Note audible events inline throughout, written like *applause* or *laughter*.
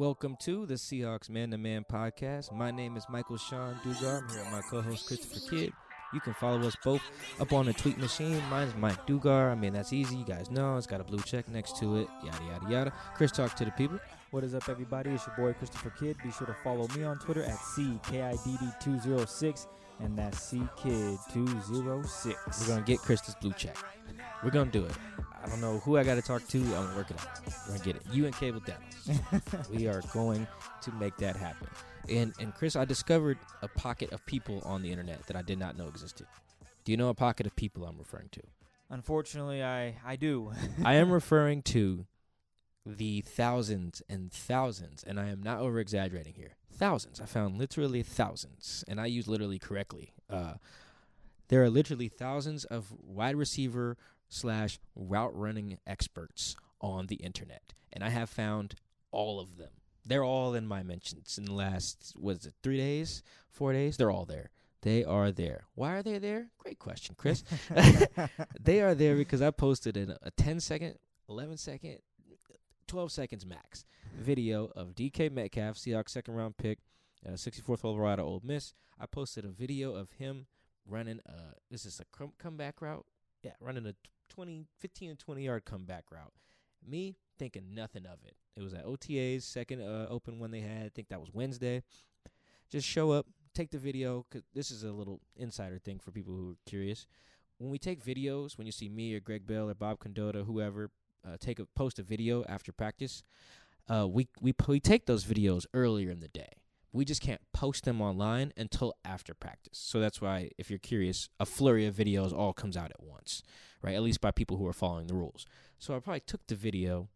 Welcome to the Seahawks Man to Man podcast. My name is Michael Sean Dugar. I'm here with my co-host Christopher Kidd. You can follow us both up on the tweet machine. Mine's Mike Dugar. I mean, that's easy. You guys know it's got a blue check next to it. Yada yada yada. Chris, talk to the people. What is up, everybody? It's your boy Christopher Kidd. Be sure to follow me on Twitter at CKIDD206, and that's CKid206. We're gonna get Chris's blue check. We're gonna do it. I don't know who I got to talk to. I'm working on it. We're gonna get it. You and Cable Dennis. *laughs* we are going to make that happen. And and Chris, I discovered a pocket of people on the internet that I did not know existed. Do you know a pocket of people I'm referring to? Unfortunately, I I do. *laughs* I am referring to the thousands and thousands, and I am not over exaggerating here. Thousands. I found literally thousands, and I use literally correctly. Uh, there are literally thousands of wide receiver slash route running experts on the internet, and I have found all of them. They're all in my mentions in the last was it three days, four days? They're all there. They are there. Why are they there? Great question, Chris. *laughs* *laughs* they are there because I posted a, a 10 second, 11 second, 12 seconds max video of DK Metcalf, Seahawks second round pick, uh, 64th overall out of Ole Miss. I posted a video of him running uh this is a com- comeback route. Yeah, running a 20 15 and 20 yard comeback route. Me thinking nothing of it. It was at OTA's second uh, open one they had. I think that was Wednesday. Just show up, take the video cuz this is a little insider thing for people who are curious. When we take videos, when you see me or Greg Bell or Bob Condotta, whoever, uh, take a post a video after practice, uh, we we we take those videos earlier in the day. We just can't post them online until after practice. So that's why, if you're curious, a flurry of videos all comes out at once, right? At least by people who are following the rules. So I probably took the video,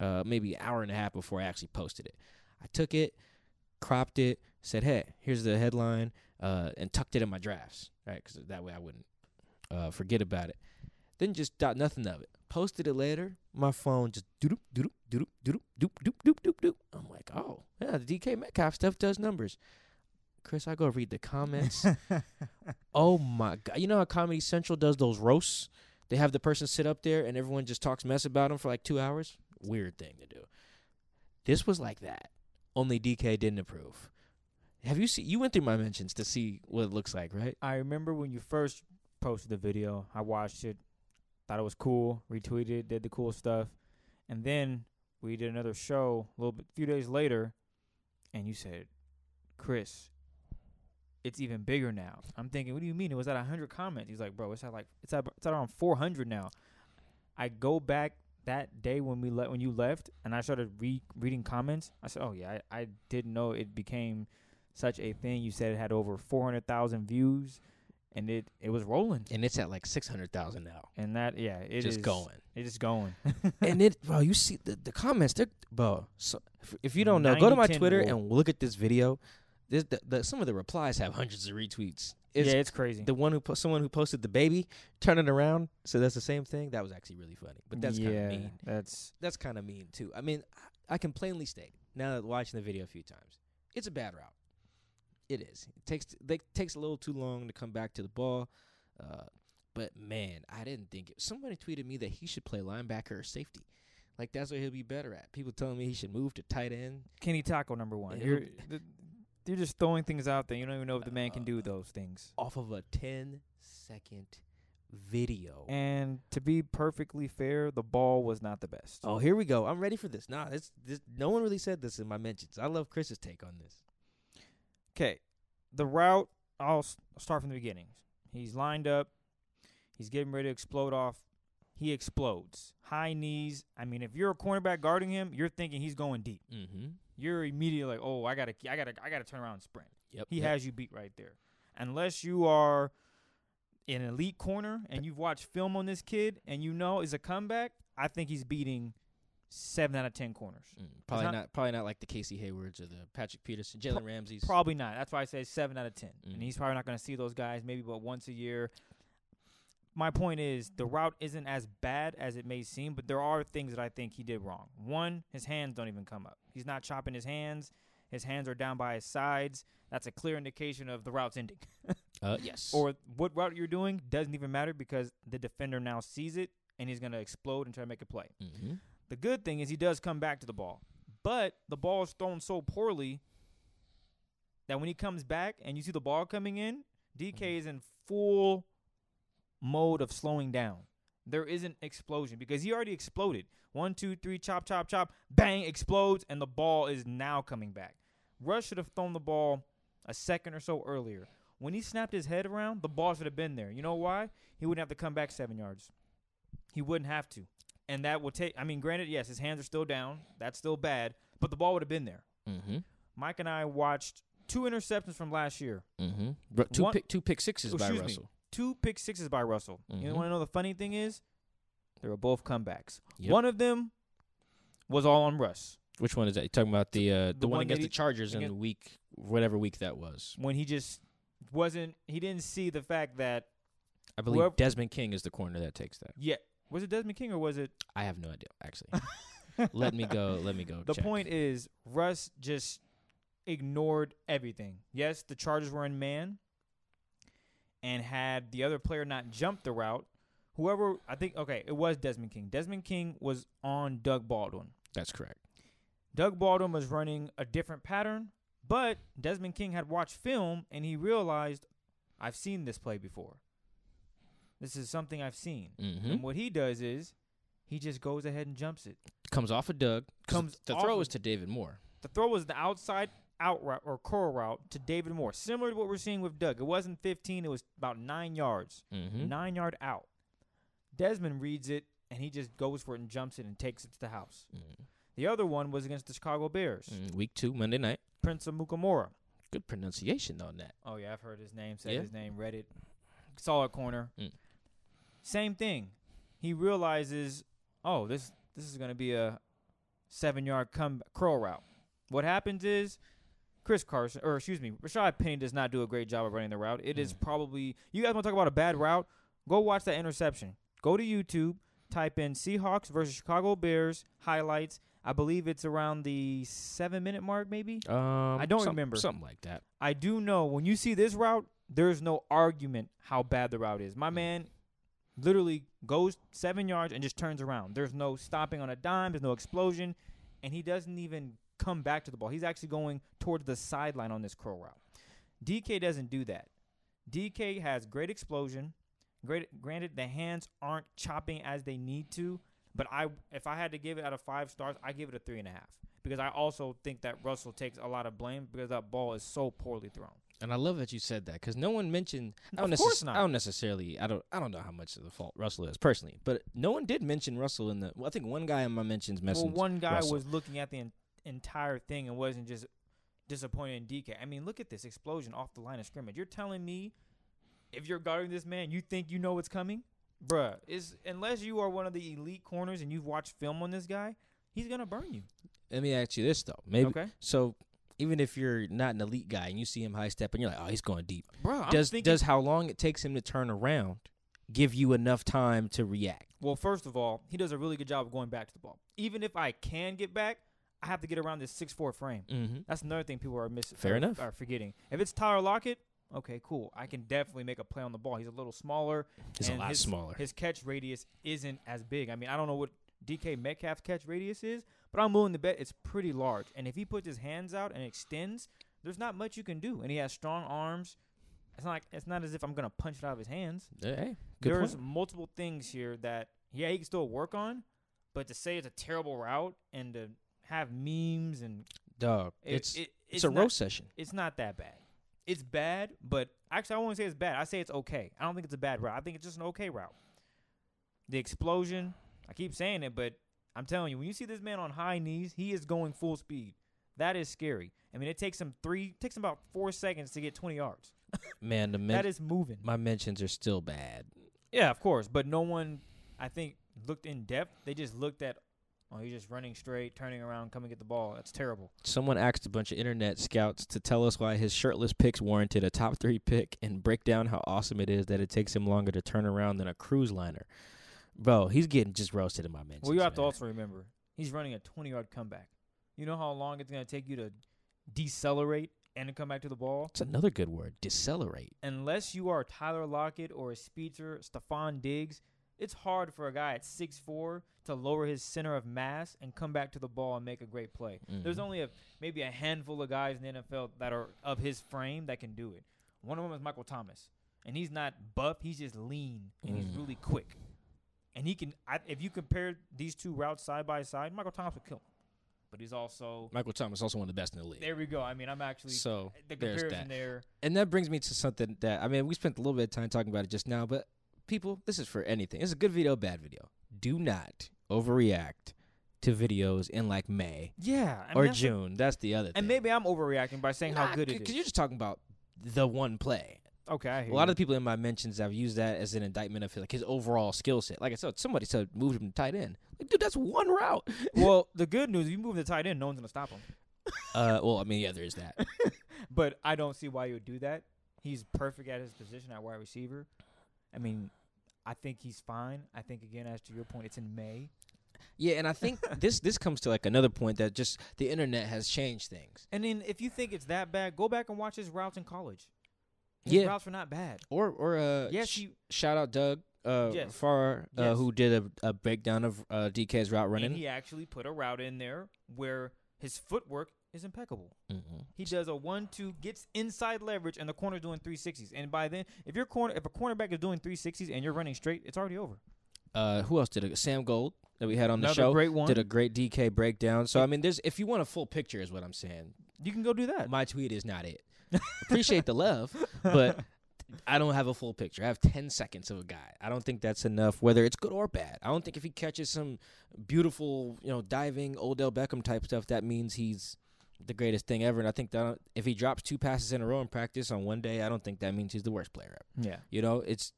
uh, maybe an hour and a half before I actually posted it. I took it, cropped it, said, "Hey, here's the headline," uh, and tucked it in my drafts, right? Because that way I wouldn't uh, forget about it. Then just thought nothing of it. Posted it later. My phone just doop doop doop doop doop doop doop doop doop. I'm like, oh yeah, the DK Metcalf stuff does numbers. Chris, I go read the comments. *laughs* oh my god! You know how Comedy Central does those roasts? They have the person sit up there and everyone just talks mess about him for like two hours. Weird thing to do. This was like that. Only DK didn't approve. Have you seen? You went through my mentions to see what it looks like, right? I remember when you first posted the video. I watched it, thought it was cool, retweeted, did the cool stuff, and then we did another show a little bit, few days later, and you said, "Chris, it's even bigger now." I'm thinking, "What do you mean? It was at 100 comments." He's like, "Bro, it's at like it's at it's at around 400 now." I go back that day when we let when you left, and I started re- reading comments. I said, "Oh yeah, I, I didn't know it became such a thing." You said it had over 400,000 views, and it it was rolling. And it's at like six hundred thousand now. And that, yeah, it just is- going. It's just going. *laughs* and it, bro, you see the, the comments. They're, bro. So if, if you don't know, go to my Twitter rule. and look at this video. This, the, the, some of the replies have hundreds of retweets. It's yeah, it's crazy. the one who po- someone who posted the baby turning around. So that's the same thing. That was actually really funny. But that's kind yeah, of mean. that's That's kind of mean too. I mean, I I can plainly state now that watching the video a few times, it's a bad route. It is. It takes they takes a little too long to come back to the ball. Uh, but man, I didn't think it. Somebody tweeted me that he should play linebacker or safety. Like that's what he'll be better at. People telling me he should move to tight end. Kenny Taco number one. Be- th- you're just throwing things out there. You don't even know if the man can do Uh, those things. off of a 10 second video. And to be perfectly fair, the ball was not the best. oh, here we go. I'm ready for this. Nah, this, this no one really said this in my mentions. I love Chris's take on this. Okay, the route. I'll s- start from the beginning. He's lined up. He's getting ready to explode off. He explodes. High knees. I mean, if you're a cornerback guarding him, you're thinking he's going deep. Mm-hmm. You're immediately like, oh, I gotta, I gotta, I gotta turn around and sprint. Yep. He yep. has you beat right there. Unless you are an elite corner and you've watched film on this kid and you know is a comeback, I think he's beating seven out of ten corners. Mm, probably not- not, Probably not like the Casey Haywards or the Patrick Peterson, Jalen Ramsey's. Probably not. That's why I say seven out of ten. Mm. And he's probably not going to see those guys maybe but once a year. My point is the route isn't as bad as it may seem, but there are things that I think he did wrong. One, his hands don't even come up. He's not chopping his hands. His hands are down by his sides. That's a clear indication of the route's ending. *laughs* uh, yes. or what route you're doing doesn't even matter because the defender now sees it and he's going to explode and try to make a play. mm-hmm. The good thing is he does come back to the ball, But the ball is thrown so poorly that when he comes back and you see the ball coming in, DK Mhm. is in full mode of slowing down. There isn't explosion because he already exploded. One, two, three, chop, chop, chop, bang, explodes, and the ball is now coming back. Russ should have thrown the ball a second or so earlier. When he snapped his head around, the ball should have been there. You know why? He wouldn't have to come back seven yards. He wouldn't have to. And that would take, I mean, granted, yes, his hands are still down. That's still bad, but the ball would have been there. Mm-hmm. Mike and I watched two interceptions from last year, Mm-hmm. Two One- pick two pick sixes by Russell. me. Two pick sixes by Russell. You Mhm. want to know the funny thing is? They were both comebacks. Yep. One of them was all on Russ Which one is that? You talking about the uh, the, The one one against he- the Chargers in the week, whatever week that was. when he just wasn't, he didn't see the fact that, I believe Whoever- Desmond King is the corner that takes that. yeah, was it Desmond King or was it? I have no idea actually. *laughs* let me go. Let me go. The check. point is, Russ just ignored everything. Yes, the Chargers were in man, and had the other player not jumped the route, whoever I think, okay, it was Desmond King. Desmond King was on Doug Baldwin. That's correct. Doug Baldwin was running a different pattern, but Desmond King had watched film and he realized, I've seen this play before. This is something I've seen. Mm-hmm. And what he does is, he just goes ahead and jumps it. Comes off of Doug. Comes The throw of- was to David Moore. The throw was the outside out route or curl route to David Moore, similar to what we're seeing with Doug. It wasn't 15; it was about nine yards, Mm-hmm. nine yard out. Desmond reads it and he just goes for it and jumps it and takes it to the house. The other one was against the Chicago Bears, Mm, Week two, Monday night. Prince Amukamara. Good pronunciation on that. Oh yeah, I've heard his name. Said Yeah? his name. Read it. Solid corner. Mm. Same thing. He realizes, oh, this this is gonna be a seven yard come curl route. What happens is Chris Carson, or excuse me, Rashad Penny does not do a great job of running the route. It is Mm. probably you guys want to talk about a bad route? Go watch that interception. Go to YouTube, type in Seahawks versus Chicago Bears highlights. I believe it's around the seven minute mark, maybe. Um, I don't some- remember. something like that. I do know when you see this route, there's no argument how bad the route is. My Mm. man literally goes seven yards and just turns around. There's no stopping on a dime. There's no explosion, and he doesn't even come back to the ball. He's actually going towards the sideline on this curl route. DK doesn't do that. DK has great explosion. Great. Granted, the hands aren't chopping as they need to, but I, if I had to give it out of five stars, I give it a three and a half because I also think that Russell takes a lot of blame because that ball is so poorly thrown. And I love that you said that because no one mentioned. I don't, Of course necess- not. I don't necessarily. I don't. I don't know how much of the fault Russell is personally, but no one did mention Russell in the. Well, I think one guy in my mentions Well, mentioned. one guy Russell. was looking at the entire thing and wasn't just disappointed in DK. I mean, look at this explosion off the line of scrimmage. You're telling me if you're guarding this man, you think you know what's coming? Bruh, is unless you are one of the elite corners and you've watched film on this guy, he's gonna burn you. Let me ask you this though. Maybe okay, so. Even if you're not an elite guy and you see him high step and you're like, oh, he's going deep. bro. I'm does thinking, does how long it takes him to turn around give you enough time to react? well, first of all, he does a really good job of going back to the ball. Even if I can get back, I have to get around this six four frame. Mm-hmm. That's another thing people are missing. Fair are, enough. Are forgetting. If it's Tyler Lockett, okay, cool. I can definitely make a play on the ball. He's a little smaller. He's a lot his, smaller. His catch radius isn't as big. I mean, I don't know what DK Metcalf's catch radius is, but I'm willing to bet it's pretty large. And if he puts his hands out and extends, there's not much you can do. And he has strong arms. It's not like it's not as if I'm gonna punch it out of his hands. hey, good There's point. multiple things here that yeah he can still work on, but to say it's a terrible route and to have memes and Dog, it- it's it- it's, a not- roast session. it's not that bad. It's bad, but actually, I won't say it's bad. I say it's okay. I don't think it's a bad route. I think it's just an okay route. The explosion, I keep saying it, but I'm telling you, when you see this man on high knees, he is going full speed. That is scary. I mean, it takes him three, takes him about four seconds to get 20 yards. *laughs* Man, the men- that is moving. my mentions are still bad. Yeah, of course, but no one, I think, looked in depth. They just looked at, oh, he's just running straight, turning around, coming at the ball. That's terrible. Someone asked a bunch of internet scouts to tell us why his shirtless picks warranted a top three pick and break down how awesome it is that it takes him longer to turn around than a cruise liner. Bro, he's getting just roasted in my mentions. Well, you have to also remember he's running a 20 yard comeback. You know how long it's going to take you to decelerate and to come back to the ball? It's another good word. Decelerate. Unless you are Tyler Lockett or a Speedster, Stefon Diggs, it's hard for a guy at six four to lower his center of mass and come back to the ball and make a great play. There's Mhm. only a maybe a handful of guys in the NFL that are of his frame that can do it. One of them is Michael Thomas, and he's not buff; he's just lean and he's Mm. really quick. And he can. I, if you compare these two routes side by side, Michael Thomas will kill him. But he's also Michael Thomas is also one of the best in the league. there. We go. I mean, I'm actually So the there's comparison that. there. and that brings me to something that I mean, we spent a little bit of time talking about it just now, but people, this is for anything. It's a good video, bad video. Do not overreact to videos in like May Yeah, I mean, or that's June. That's the other thing. And maybe I'm overreacting by saying how good it is. Because you're just talking about the one play. Okay, I hear A lot you. of the people in my mentions have used that as an indictment of like his overall skill set. Like I said, somebody said move him to tight end. Like, dude, that's one route. *laughs* well, the good news, if you move the tight end, no one's gonna stop him. uh, well, I mean, yeah, there is that. *laughs* But I don't see why you would do that. He's perfect at his position at wide receiver. I mean, I think he's fine. I think again, as to your point, it's in May. Yeah, and I think *laughs* this this comes to like another point that just the internet has changed things. And then if you think it's that bad, go back and watch his routes in college. His Yeah. routes were not bad. Or or uh, Yes, sh- he shout out Doug uh Yes. Farrar uh, Yes. who did a, a breakdown of uh, DK's route and running. he actually put a route in there where his footwork is impeccable. Mhm. He does a one-two, gets inside leverage, and the corner's doing 360s. And by then, if your corner, if a cornerback is doing 360s and you're running straight, it's already over. Uh, who else did it? Sam Gold that we had on the show great one. did a great DK breakdown. So I mean, there's if you want a full picture, is what I'm saying. you can go do that. My tweet is not it. *laughs* Appreciate the love, but I don't have a full picture. I have 10 seconds of a guy. I don't think that's enough, whether it's good or bad. I don't think if he catches some beautiful, you know, diving Odell Beckham type stuff, that means he's the greatest thing ever. And I think that if he drops two passes in a row in practice on one day, I don't think that means he's the worst player ever. yeah. You know, it's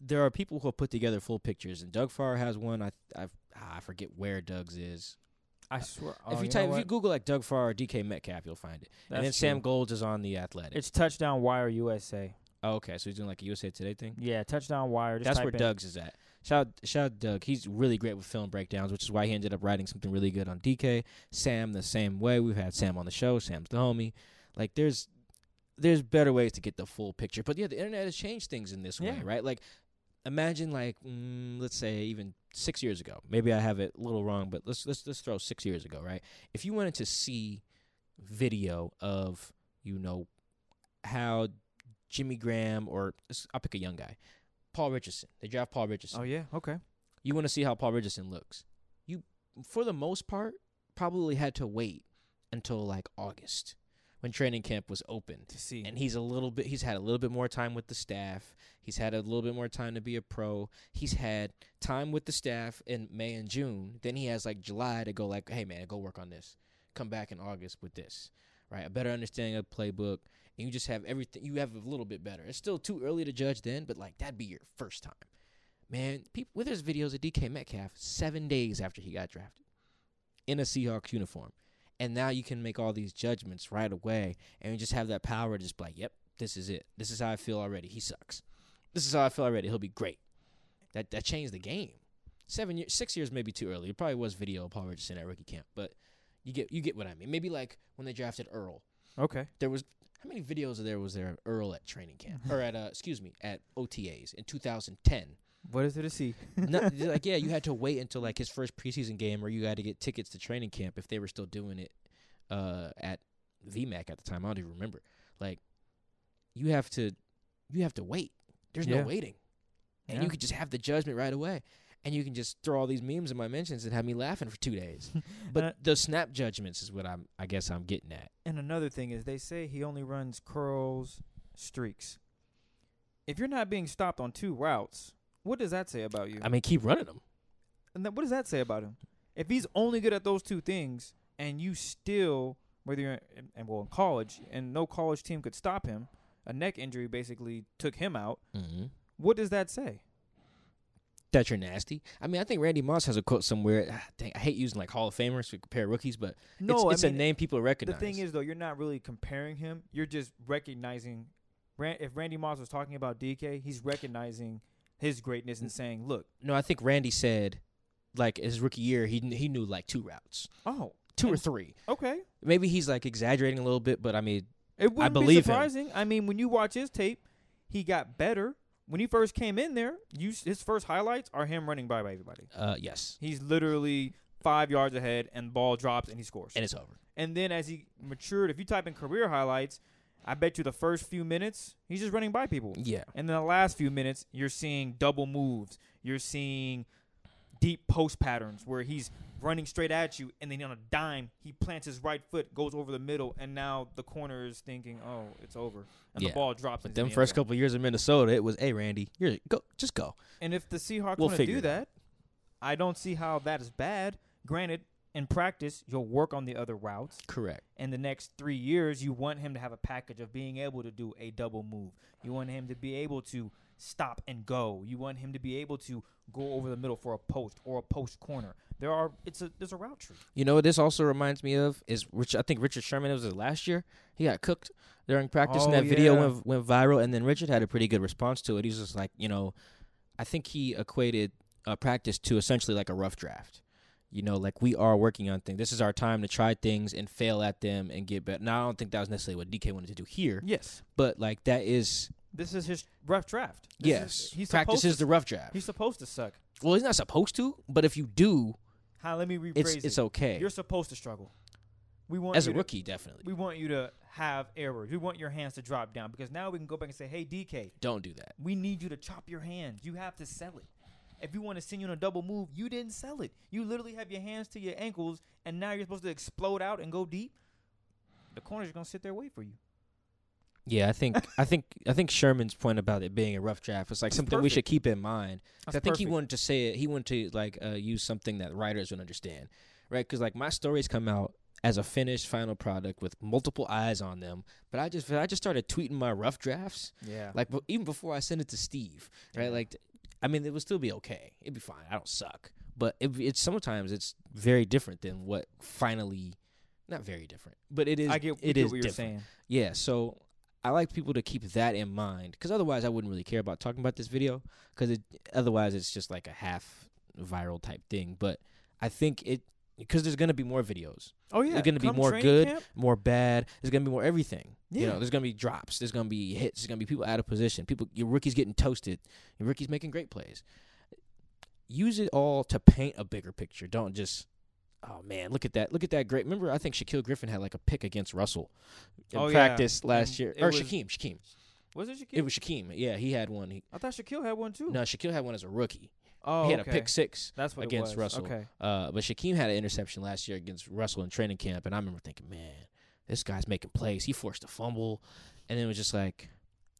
there are people who have put together full pictures, and Doug Farrar has one. I I ah, I forget where Doug's is. I swear. if oh, you type, if you? Google like Doug Farrar or DK Metcalf, you'll find it. and then That's Sam true. Golds is on the Athletic. It's touchdown wire USA. oh, okay, so he's doing like a USA Today thing. Yeah, touchdown wire. Just That's where in- Doug's is at. Shout shout out Doug. He's really great with film breakdowns, which is why he ended up writing something really good on DK. Sam the same way. We've had Sam on the show. Sam's the homie. Like there's there's better ways to get the full picture. But yeah, the internet has changed things in this way, right? Like imagine like mm, let's say even six years ago. Maybe I have it a little wrong, but let's let's let's throw six years ago, right? If you wanted to see video of you know how Jimmy Graham or I'll pick a young guy, Paul Richardson. They draft Paul Richardson. Oh yeah. Okay. You want to see how Paul Richardson looks. You, for the most part, probably had to wait until like August when training camp was open. To see. And he's a little bit. He's had a little bit more time with the staff. He's had a little bit more time to be a pro. He's had time with the staff in May and June. Then he has like July to go. Like, hey man, go work on this. Come back in August with this. Right, a better understanding of playbook, and you just have everything. You have a little bit better. It's still too early to judge then, but like that'd be your first time. Man, people with his videos of DK Metcalf seven days after he got drafted in a Seahawks uniform. And now you can make all these judgments right away and you just have that power to just be like, yep, this is it. This is how I feel already. He sucks. This is how I feel already. He'll be great. That that changed the game. Seven years, six years maybe too early. It probably was video of Paul Richardson at rookie camp, but you get you get what I mean. Maybe like when they drafted Earl, okay. there was how many videos there was there of Earl at training camp or at uh excuse me at OTAs in 2010. What is there to see? no, *laughs* like yeah, you had to wait until like his first preseason game, or you had to get tickets to training camp if they were still doing it uh, at VMAC at the time. I don't even remember. Like you have to, you have to wait. There's Yeah. no waiting, and Yeah. you could just have the judgment right away, and you can just throw all these memes in my mentions and have me laughing for two days. *laughs* But Uh, the snap judgments is what I'm. I guess I'm getting at. And another thing is they say he only runs curls, streaks. If you're not being stopped on two routes, what does that say about you? I mean, keep running them. And then what does that say about him? If he's only good at those two things, and you still, whether you're in, and well in college, and no college team could stop him, a neck injury basically took him out. Mm-hmm. What does that say? That you're nasty. I mean, I think Randy Moss has a quote somewhere. ah, Dang, I hate using like Hall of Famers to compare rookies, but No, it's, it's I mean, a name people recognize. the thing is though, you're not really comparing him. You're just recognizing. If Randy Moss was talking about DK, he's recognizing his greatness and saying, "Look, No, I think Randy said, like his rookie year, he he knew like two routes, oh, two or three. okay." Maybe he's like exaggerating a little bit, but I mean, It wouldn't believe be him. surprising. I mean, when you watch his tape, he got better when he first came in there, you his first highlights are him running by by everybody. Uh, yes, He's literally five yards ahead, and ball drops, and he scores. and it's over. And then as he matured, if you type in career highlights, I bet you the first few minutes he's just running by people. Yeah, And then the last few minutes, you're seeing double moves. You're seeing deep post patterns where he's running straight at you, and then on a dime, he plants his right foot, goes over the middle, and now the corner is thinking, "Oh, it's over," and Yeah. the ball drops. but them the first zone. couple years in Minnesota, it was, hey Randy, you're go, just go. And if the Seahawks We'll want to do that, I don't see how that is bad. Granted, in practice, you'll work on the other routes. Correct. in the next three years, you want him to have a package of being able to do a double move. You want him to be able to stop and go. You want him to be able to go over the middle for a post or a post corner. There are it's a there's a route tree. You know what this also reminds me of is Rich. I think Richard Sherman it was his last year. He got cooked during practice, and Oh, that video went went viral. And then Richard had a pretty good response to it. He's just like, you know, I think he equated uh, practice to essentially like a rough draft. You know, like we are working on things. This is our time to try things and fail at them and get better. Now, I don't think that was necessarily what DK wanted to do here, Yes, but like that is this is his rough draft. This yes. is, he's practice supposed is to, the rough draft. He's supposed to suck. well, he's not supposed to, but if you do, How? Let me rephrase it's it. it's okay. You're supposed to struggle. We want As a to- rookie, definitely. we want you to have errors. We want your hands to drop down because now we can go back and say, "Hey, DK, Don't do that. We need you to chop your hands. You have to sell it. If you want to send you on a double move, you didn't sell it. You literally have your hands to your ankles, and now you're supposed to explode out and go deep. The corners are gonna sit there wait for you. Yeah, I think I think I think Sherman's point about it being a rough draft was like That's something we should keep in mind. I think he wanted to say it. He wanted to like uh, use something that writers would understand, right? Because like my stories come out as a finished final product with multiple eyes on them, but I just I just started tweeting my rough drafts Yeah. like even before I sent it to Steve, right? Yeah. Like, I mean, it would still be okay. It'd be fine. I don't suck, but it, it's sometimes it's very different than what finally. Not very different, but it is. I get, it is what you're different. saying. Yeah, so I like people to keep that in mind because otherwise I wouldn't really care about talking about this video because it otherwise it's just like a half viral type thing. But I think it because there's gonna be more videos, Oh yeah. They're gonna be more good. camp, more bad. There's gonna be more everything. You Yeah. know, there's gonna be drops. There's gonna be hits. There's gonna be people out of position. People, your rookies getting toasted. Your rookies making great plays. Use it all to paint a bigger picture. Don't just. Oh man, look at that! Look at that great. Remember, I think Shaquille Griffin had like a pick against Russell in Oh, yeah. practice last year, it or was- Shaquem. Shaquem. Was it Shaquille? It was Shaquem. Yeah, he had one. He, I thought Shaquille had one too. no, Shaquille had one as a rookie. oh, he had okay. a pick six That's what against. Russell. Okay. Uh, but Shaquem had an interception last year against Russell in training camp, and I remember thinking, man, this guy's making plays. He forced a fumble, and then it was just like,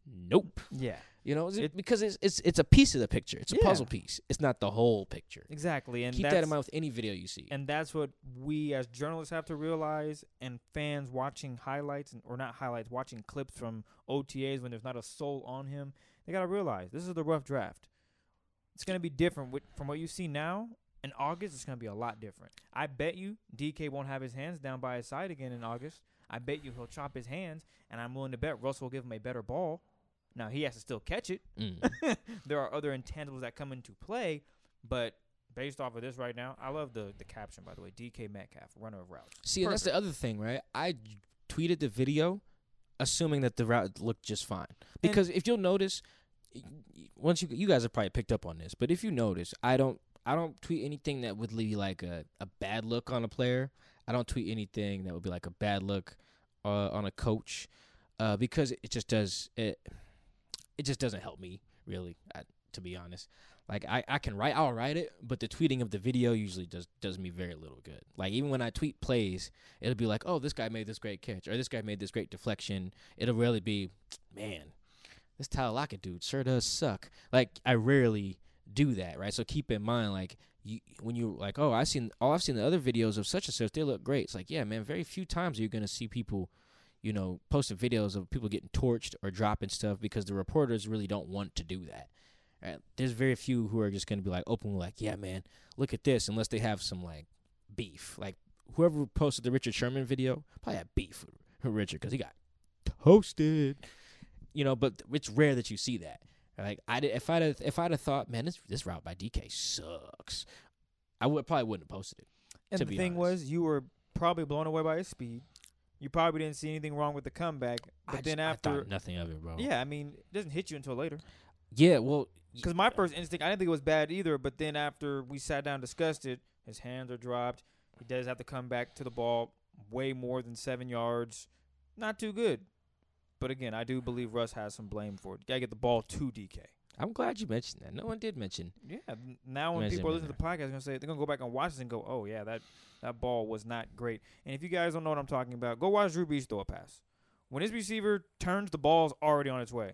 nope. Yeah. You know, It- because it's it's it's a piece of the picture. It's a Yeah. puzzle piece. It's not the whole picture. Exactly. And Keep that's, that in mind with any video you see. And that's what we as journalists have to realize, and fans watching highlights and, or not highlights, watching clips from OTAs when there's not a soul on him. They gotta realize this is the rough draft. It's gonna be different with, from what you see now. In August, it's gonna be a lot different. I bet you DK won't have his hands down by his side again in August. I bet you he'll chop his hands, and I'm willing to bet Russell will give him a better ball. Now he has to still catch it. Mm. *laughs* there are other intangibles that come into play, but based off of this right now, I love the the caption by the way. DK Metcalf, runner of routes. See, and that's the other thing, right? I tweeted the video, assuming that the route looked just fine. Because if you'll notice, once you you guys have probably picked up on this, but if you notice, I don't I don't tweet anything that would leave like a, a bad look on a player. I don't tweet anything that would be like a bad look uh, on a coach, uh, because it just does it. It just doesn't help me really, I, to be honest. Like I, I can write, I'll write it, but the tweeting of the video usually does does me very little good. Like even when I tweet plays, it'll be like, oh, this guy made this great catch, or this guy made this great deflection. It'll really be, man, this Lockett dude sure does suck. Like I rarely do that, right? So keep in mind, like you when you're like, oh, I've seen, oh, I've seen the other videos of such and such. They look great. It's like, yeah, man. Very few times are you gonna see people, you know, posting videos of people getting torched or dropping stuff because the reporters really don't want to do that. Right? There's very few who are just gonna be like openly like, yeah, man, look at this, unless they have some like beef. Like whoever posted the Richard Sherman video probably had beef with *laughs* Richard because he got toasted. You know, but it's rare that you see that. Like I did, if I'd have, if I'd have thought, man, this this route by DK sucks, I would probably wouldn't have posted it. And to the thing honest. was, you were probably blown away by his speed. You probably didn't see anything wrong with the comeback, but I then just- I after, thought nothing of it, bro. yeah, I mean, it doesn't hit you until later. Yeah, well, Because my first instinct, I didn't think it was bad either. But then after we sat down and discussed it, his hands are dropped. He does have to come back to the ball way more than seven yards. Not too good. But again, I do believe Russ has some blame for it. Gotta get the ball to DK. I'm glad you mentioned that. No one did mention. Yeah. Now when people are listening to the podcast, they're gonna say they're gonna go back and watch this and go, "Oh yeah, that that ball was not great." And if you guys don't know what I'm talking about, go watch Drew Brees throw a pass. When his receiver turns, the ball's already on its way.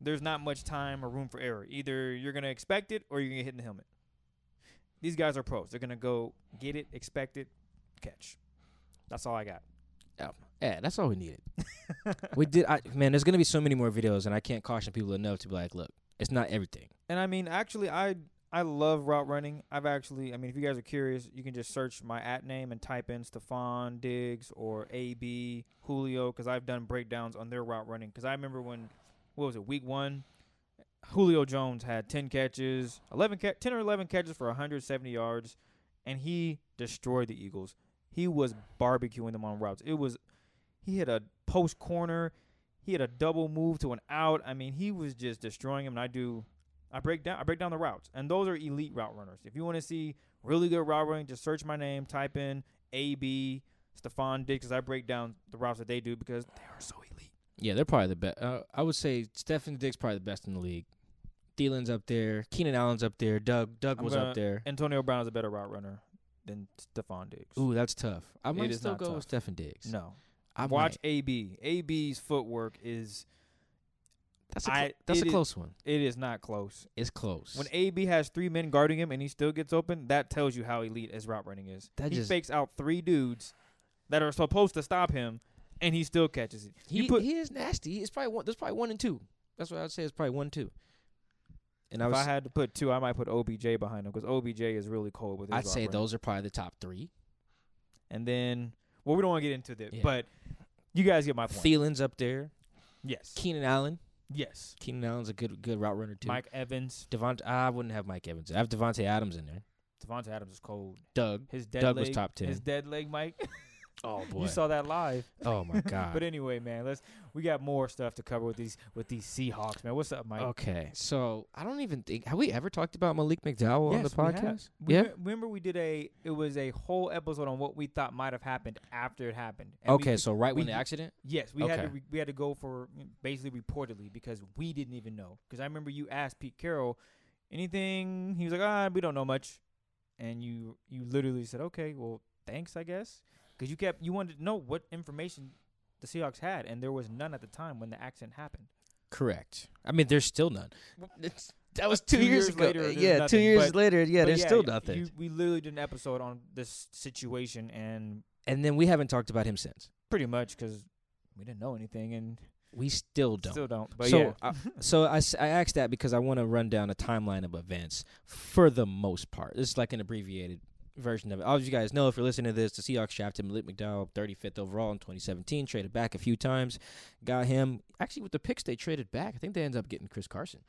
There's not much time or room for error. Either you're gonna expect it or you're gonna hit in the helmet. These guys are pros. They're gonna go get it, expect it, catch. That's all I got. Oh, yeah, that's all we needed. *laughs* we did. I, man, there's gonna be so many more videos, and I can't caution people enough to be like, look, it's not everything. And I mean, actually, I I love route running. I've actually, I mean, if you guys are curious, you can just search my at name and type in Stefon Diggs or AB Julio because I've done breakdowns on their route running. Because I remember when, what was it, week one, Julio Jones had 10 catches, 11 ca- 10 or 11 catches for 170 yards, and he destroyed the Eagles. He was barbecuing them on routes. It was, he hit a post corner. He had a double move to an out. I mean, he was just destroying him. And I do, I break down, I break down the routes, and those are elite route runners. If you want to see really good route running, just search my name, type in AB Stefon Diggs, because I break down the routes that they do because they are so elite. Yeah, they're probably the best. Uh, I would say Stefon Diggs probably the best in the league. Thielen's up there. Keenan Allen's up there. Doug Doug I'm was gonna- up there. Antonio Brown is a better route runner than Stefon Diggs. Ooh, that's tough. I might still not go tough. with Stefon Diggs. no, I watch might. AB. AB's footwork is That's a cl- I- that's a is- close one. it is not close. It's close. When AB has three men guarding him and he still gets open, that tells you how elite his route running is. That he just- fakes out three dudes that are supposed to stop him, and he still catches it. he put he is nasty. It's probably one. There's probably one and two. That's what I would say. It's probably one and two. And I if was I had to put two, I might put OBJ behind him because OBJ is really cold with his I'd say running. those are probably the top three. And then, well, we don't want to get into that, Yeah. but you guys get my point. Thielen's up there. yes, Keenan Allen. yes. Keenan Allen's a good good route runner too. Mike Evans, Devont. I wouldn't have Mike Evans. I have Davante Adams in there. Devontae Adams is cold. Doug. His dead Doug leg, was top 10. His dead leg, Mike. *laughs* Oh boy, you saw that live. *laughs* Oh my *laughs* god. But anyway, man, let's we got more stuff to cover with these with these Seahawks, man. What's up, Mike? Okay, so I don't even think have we ever talked about Malik McDowell on the Yes, we have. podcast? We yeah. re- remember we did a it was a whole episode on what we thought might have happened after it happened. And we- Okay, so right when we- the accident. Yes, we had to we had to go for basically reportedly because we didn't even know. Because I remember you asked Pete Carroll anything. He was like, ah, we don't know much, and you you literally said, okay, well, thanks, I guess, because you kept you wanted to know what information the Seahawks had, and there was none at the time when the accident happened. Correct. I mean, there's still none. It's, that was two two, years, years ago. later, there's yeah, two years but- later. Yeah, But there's still nothing. You, we literally did an episode on this situation, and and then we haven't talked about him since. pretty much because we didn't know anything, and We still don't. still don't. But so, yeah, I, so I, s- I asked that because I want to run down a timeline of events for the most part. This is like an abbreviated version of it. All of you guys know if you're listening to this, the Seahawks drafted Malik McDowell 35th overall in 2017, traded back a few times, got him. Actually, with the picks they traded back, I think they ended up getting Chris Carson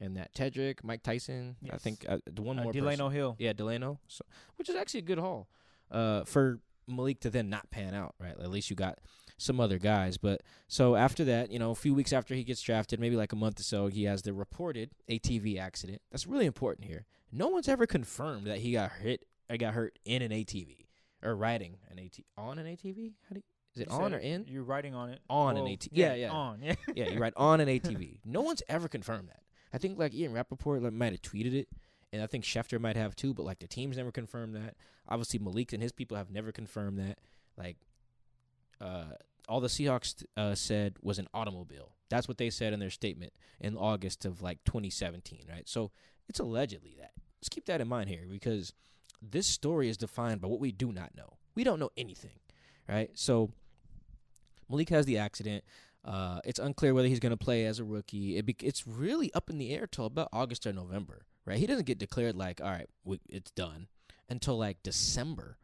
and that Tedric, Mike Tyson. I think uh, the one uh, more Delano person. Hill. Yeah, Delano. So, which is actually a good haul uh, for Malik to then not pan out, right? At least you got some other guys. But so after that, you know, a few weeks after he gets drafted, maybe like a month or so, he has the reported ATV accident. That's really important here. No one's ever confirmed that he got hit or got hurt in an ATV or riding an AT on an ATV. How do you, is it You on or in? You're riding on it. On an ATV. AT yeah, yeah. On. Yeah. *laughs* yeah, you ride on an ATV. No one's ever confirmed that. I think like Ian Rapoport like, might have tweeted it, and I think Schefter might have too, but like the teams never confirmed that. Obviously, Malik and his people have never confirmed that. Like, uh, all the Seahawks uh, said was an automobile. That's what they said in their statement in August of like 2017, right? So it's allegedly that. Let's keep that in mind here because this story is defined by what we do not know. We don't know anything, right? So Malik has the accident. Uh, it's unclear whether he's going to play as a rookie. It be- it's really up in the air till about August or November, right? He doesn't get declared like, all right, we, it's done until like December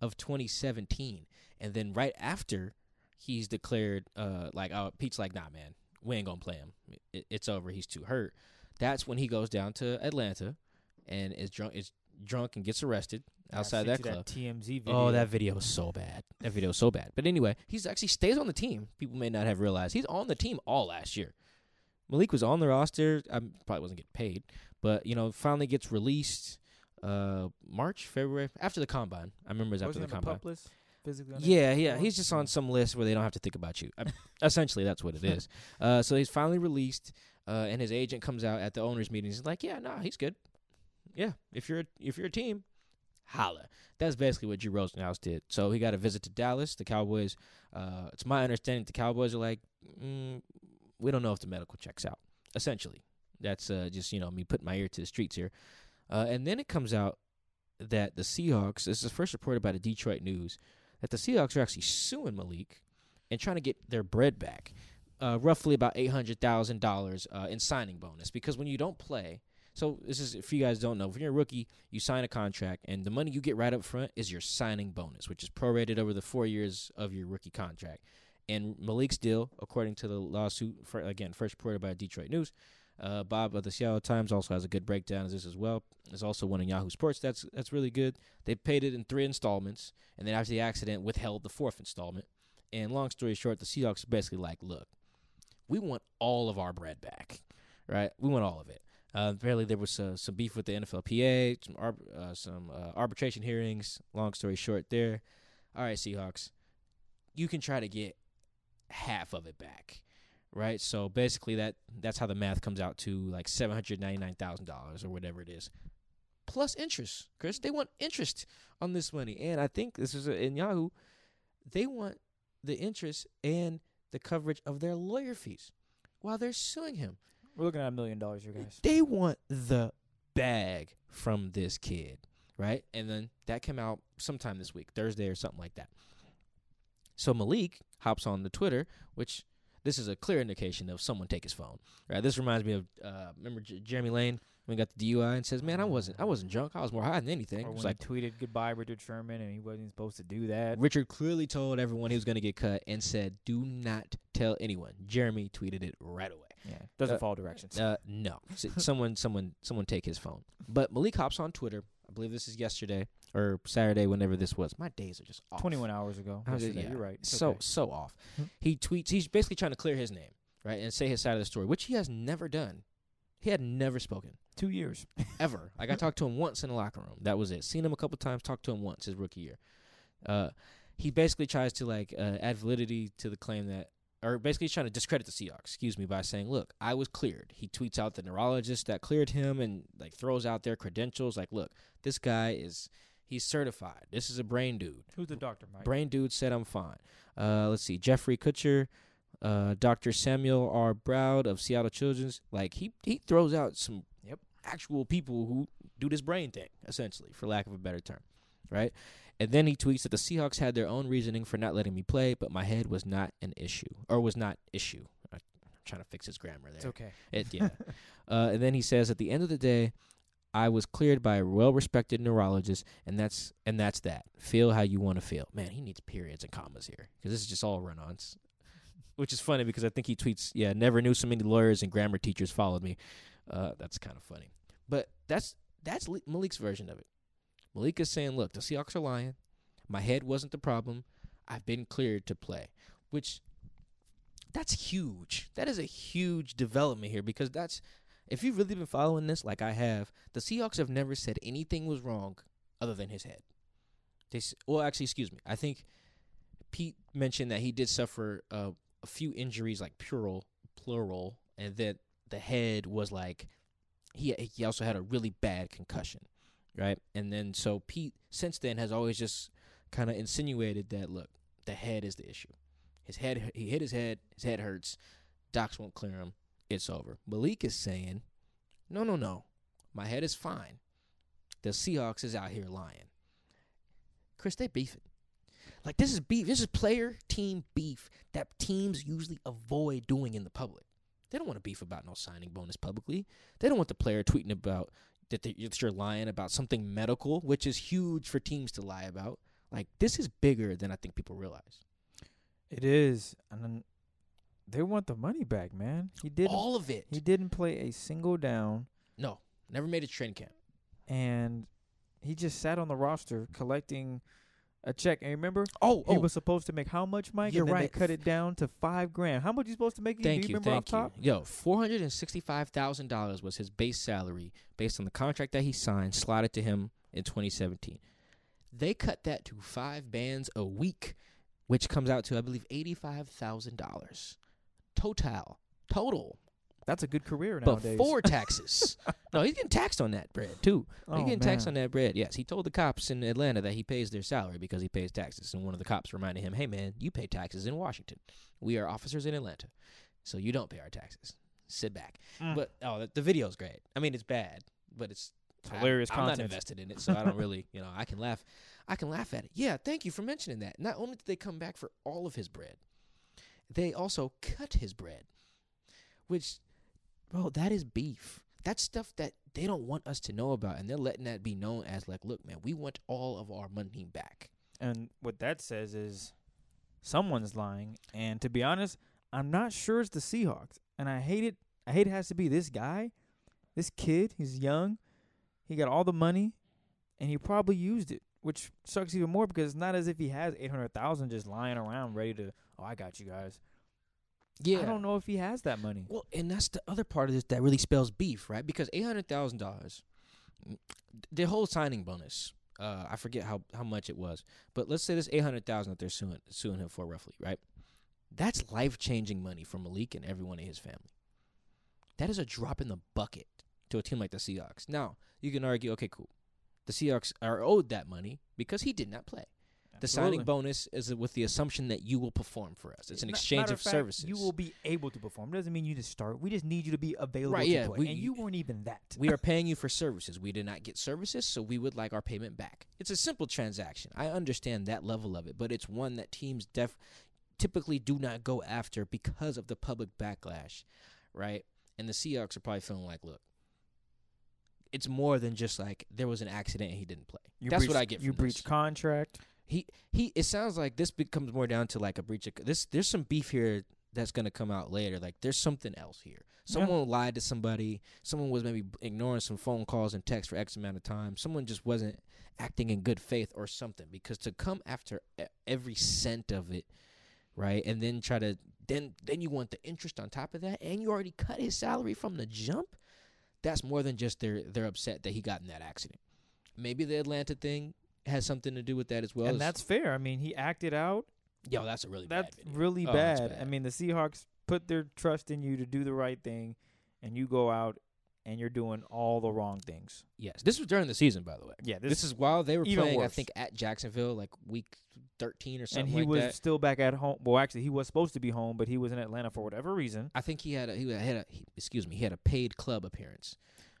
of 2017, and then right after he's declared, uh, like, oh, Pete's like, nah, man, we ain't gonna play him. It, it's over. He's too hurt. That's when he goes down to Atlanta, and is drunk is drunk and gets arrested outside that club. TMZ video. Oh, that video was so bad. That video was so bad. But anyway, he's actually stays on the team. People may not have realized he's on the team all last year. Malik was on the roster. I probably wasn't getting paid, but you know, finally gets released. Uh, March, February after the combine. I remember it was after the on the combine. pup list physically? Yeah, yeah. He's just on some list where they don't have to think about you. I- *laughs* Essentially, that's what it is. Uh, so he's finally released, uh, and his agent comes out at the owners' meeting. He's like, "Yeah, nah, he's good. Yeah, if you're if you're a team, holla." That's basically what Drew Rosenhaus did. So he got a visit to Dallas. The Cowboys. Uh, it's my understanding the Cowboys are like, mm, we don't know if the medical checks out. Essentially, that's uh, just you know me putting my ear to the streets here. Uh, and then it comes out that the Seahawks. This is first reported by the Detroit News that the Seahawks are actually suing Malik and trying to get their bread back, uh, roughly about eight hundred thousand dollars uh, in signing bonus. Because when you don't play, so this is if you guys don't know, if you're a rookie, you sign a contract, and the money you get right up front is your signing bonus, which is prorated over the four years of your rookie contract. And Malik's deal, according to the lawsuit, for, again first reported by Detroit News. Uh, Bob of the Seattle Times also has a good breakdown of this as well. There's also one in Yahoo Sports that's that's really good. They paid it in three installments, and then after the accident, withheld the fourth installment. And long story short, the Seahawks basically like, look, we want all of our bread back, right? We want all of it. Uh, apparently, there was uh, some beef with the NFLPA, some arb- uh, some uh, arbitration hearings. Long story short, there. All right, Seahawks, you can try to get half of it back, right? So basically, that that's how the math comes out to like seven hundred ninety nine thousand dollars or whatever it is, plus interest. Chris, they want interest on this money, and I think this is in Yahoo. They want the interest and the coverage of their lawyer fees while they're suing him. We're looking at a million dollars you guys. They want the bag from this kid, right? And then that came out sometime this week, Thursday or something like that. So Malik hops on the Twitter, which this is a clear indication of someone take his phone, right? This reminds me of uh, remember J- Jeremy Lane when he got the DUI and says, "Man, I wasn't, I wasn't drunk. I was more high than anything." Or It was like he tweeted goodbye Richard Sherman and he wasn't supposed to do that. Richard clearly told everyone he was going to get cut and said, "Do not tell anyone." Jeremy tweeted it right away. Yeah, doesn't Uh, follow directions. Uh, no, S- *laughs* someone, someone, someone take his phone. But Malik hops on Twitter. I believe this is yesterday or Saturday, whenever this was. My days are just off. 21 hours ago. I was just- yesterday, yeah, You're right. It's So okay. so off. Hmm. He tweets. He's basically trying to clear his name, right, and say his side of the story, which he has never done. He had never spoken two years. *laughs* ever. like I talked to him once in the locker room. That was it. Seen him a couple times. Talked to him once his rookie year. Uh, he basically tries to like uh, add validity to the claim that, or basically he's trying to discredit the Seahawks. Excuse me by saying, "Look, I was cleared." He tweets out the neurologist that cleared him and like throws out their credentials. Like, look, this guy is he's certified. This is a brain dude. Who's the doctor, Mike? Brain dude said I'm fine. Uh, let's see, Jeffrey Kutcher, uh, Dr. Samuel R. Browd of Seattle Children's. Like he he throws out some Yep. actual people who do this brain thing, essentially, for lack of a better term, right? And then he tweets that the Seahawks had their own reasoning for not letting me play, but my head was not an issue or was not issue. I'm trying to fix his grammar there. It's okay. It, *laughs* yeah. uh, and then he says, at the end of the day, I was cleared by a well-respected neurologist, and that's and that's that. Feel how you want to feel. Man, he needs periods and commas here because this is just all run-ons. Which is funny because I think he tweets, "Yeah, never knew so many lawyers and grammar teachers followed me." Uh, that's kind of funny, but that's that's Le- Malik's version of it. Malik is saying, "Look, the Seahawks are lying. My head wasn't the problem. I've been cleared to play," which that's huge. That is a huge development here because that's if you've really been following this like I have, the Seahawks have never said anything was wrong other than his head. They well, actually, excuse me. I think Pete mentioned that he did suffer uh, a few injuries, like plural, plural, and that the head was like he he also had a really bad concussion, right? And then so Pete since then has always just kind of insinuated that look, the head is the issue. His head he hit his head, his head hurts. Docs won't clear him. It's over. Malik is saying, "No, no, no. My head is fine. The Seahawks is out here lying." Chris, they beefing. Like this is beef. This is player team beef that teams usually avoid doing in the public. They don't want to beef about no signing bonus publicly. They don't want the player tweeting about that, they, that you're lying about something medical, which is huge for teams to lie about. Like this is bigger than I think people realize. It is, and then they want the money back, man. He didn't. All of it. He didn't play a single down, no, never made a training camp. and he just sat on the roster collecting a check. And remember, Oh, he oh, was supposed to make how much, Mike? You're and then right. They cut it down to five grand. How much you supposed to make? thank you, you remember thank off top? you. Yo, four hundred and sixty-five thousand dollars was his base salary based on the contract that he signed, slotted to him in 2017. They cut that to five bands a week, which comes out to I believe eighty-five thousand dollars total. Total That's a good career in nowadays. before *laughs* taxes. no, he's getting taxed on that bread too. oh, he's getting taxed on that bread. Yes, he told the cops in Atlanta that he pays their salary because he pays taxes. And one of the cops reminded him, "Hey, man, you pay taxes in Washington. We are officers in Atlanta, so you don't pay our taxes. Sit back." Mm. But oh, the, the video's great. I mean, it's bad, but it's hilarious I'm, not invested in it, so I don't really, *laughs* you know, I can laugh. I can laugh at it. Yeah, thank you for mentioning that. Not only did they come back for all of his bread, they also cut his bread, which, bro, that is beef. That's stuff that they don't want us to know about, and they're letting that be known as like, look, man, we want all of our money back. And what that says is someone's lying. And to be honest, I'm not sure it's the Seahawks. And I hate it. I hate it has to be this guy, this kid. He's young. He got all the money, and he probably used it, which sucks even more because it's not as if he has eight hundred thousand just lying around ready to. Oh, I got you guys. Yeah, I don't know if he has that money. Well, and that's the other part of this that really spells beef, right? Because eight hundred thousand dollars, the whole signing bonus. Uh, I forget how how much it was, but let's say this eight hundred thousand that they're suing suing him for, roughly, right? That's life changing money for Malik and everyone in his family. That is a drop in the bucket to a team like the Seahawks. Now you can argue, okay, cool, the Seahawks are owed that money because he did not play. The signing bonus is with the assumption that you will perform for us. It's an exchange matter of fact, services. You will be able to perform. It Doesn't mean you to start. We just need you to be available Right, to yeah, play. we- and you weren't even that. *laughs* we are paying you for services. We did not get services, so we would like our payment back. It's a simple transaction. I understand that level of it, but it's one that teams def typically do not go after because of the public backlash, right? And the Seahawks are probably feeling like, look, it's more than just like there was an accident and he didn't play. You That's what I get You from breach this. contract. He he. It sounds like this becomes more down to like a breach of this. There's some beef here that's gonna come out later. Like there's something else here. Someone lied to somebody. Someone was maybe ignoring some phone calls and texts for X amount of time. Someone just wasn't acting in good faith or something. Because to come after every cent of it, right, and then try to then then you want the interest on top of that, and you already cut his salary from the jump. That's more than just they're they're upset that he got in that accident. Maybe the Atlanta thing has something to do with that as well. and as- that's fair. I mean, he acted out. Yo, that's a really That's bad really Oh, that's bad. I mean, the Seahawks put their trust in you to do the right thing, and you go out and you're doing all the wrong things. yes, this was during the season, by the way. Yeah, This, is while they were playing, I think, at Jacksonville, like week thirteen or something. and he like was that. still back at home. Well, actually, he was supposed to be home, but he was in Atlanta for whatever reason. I think he had a he had a he, excuse me he had a paid club appearance,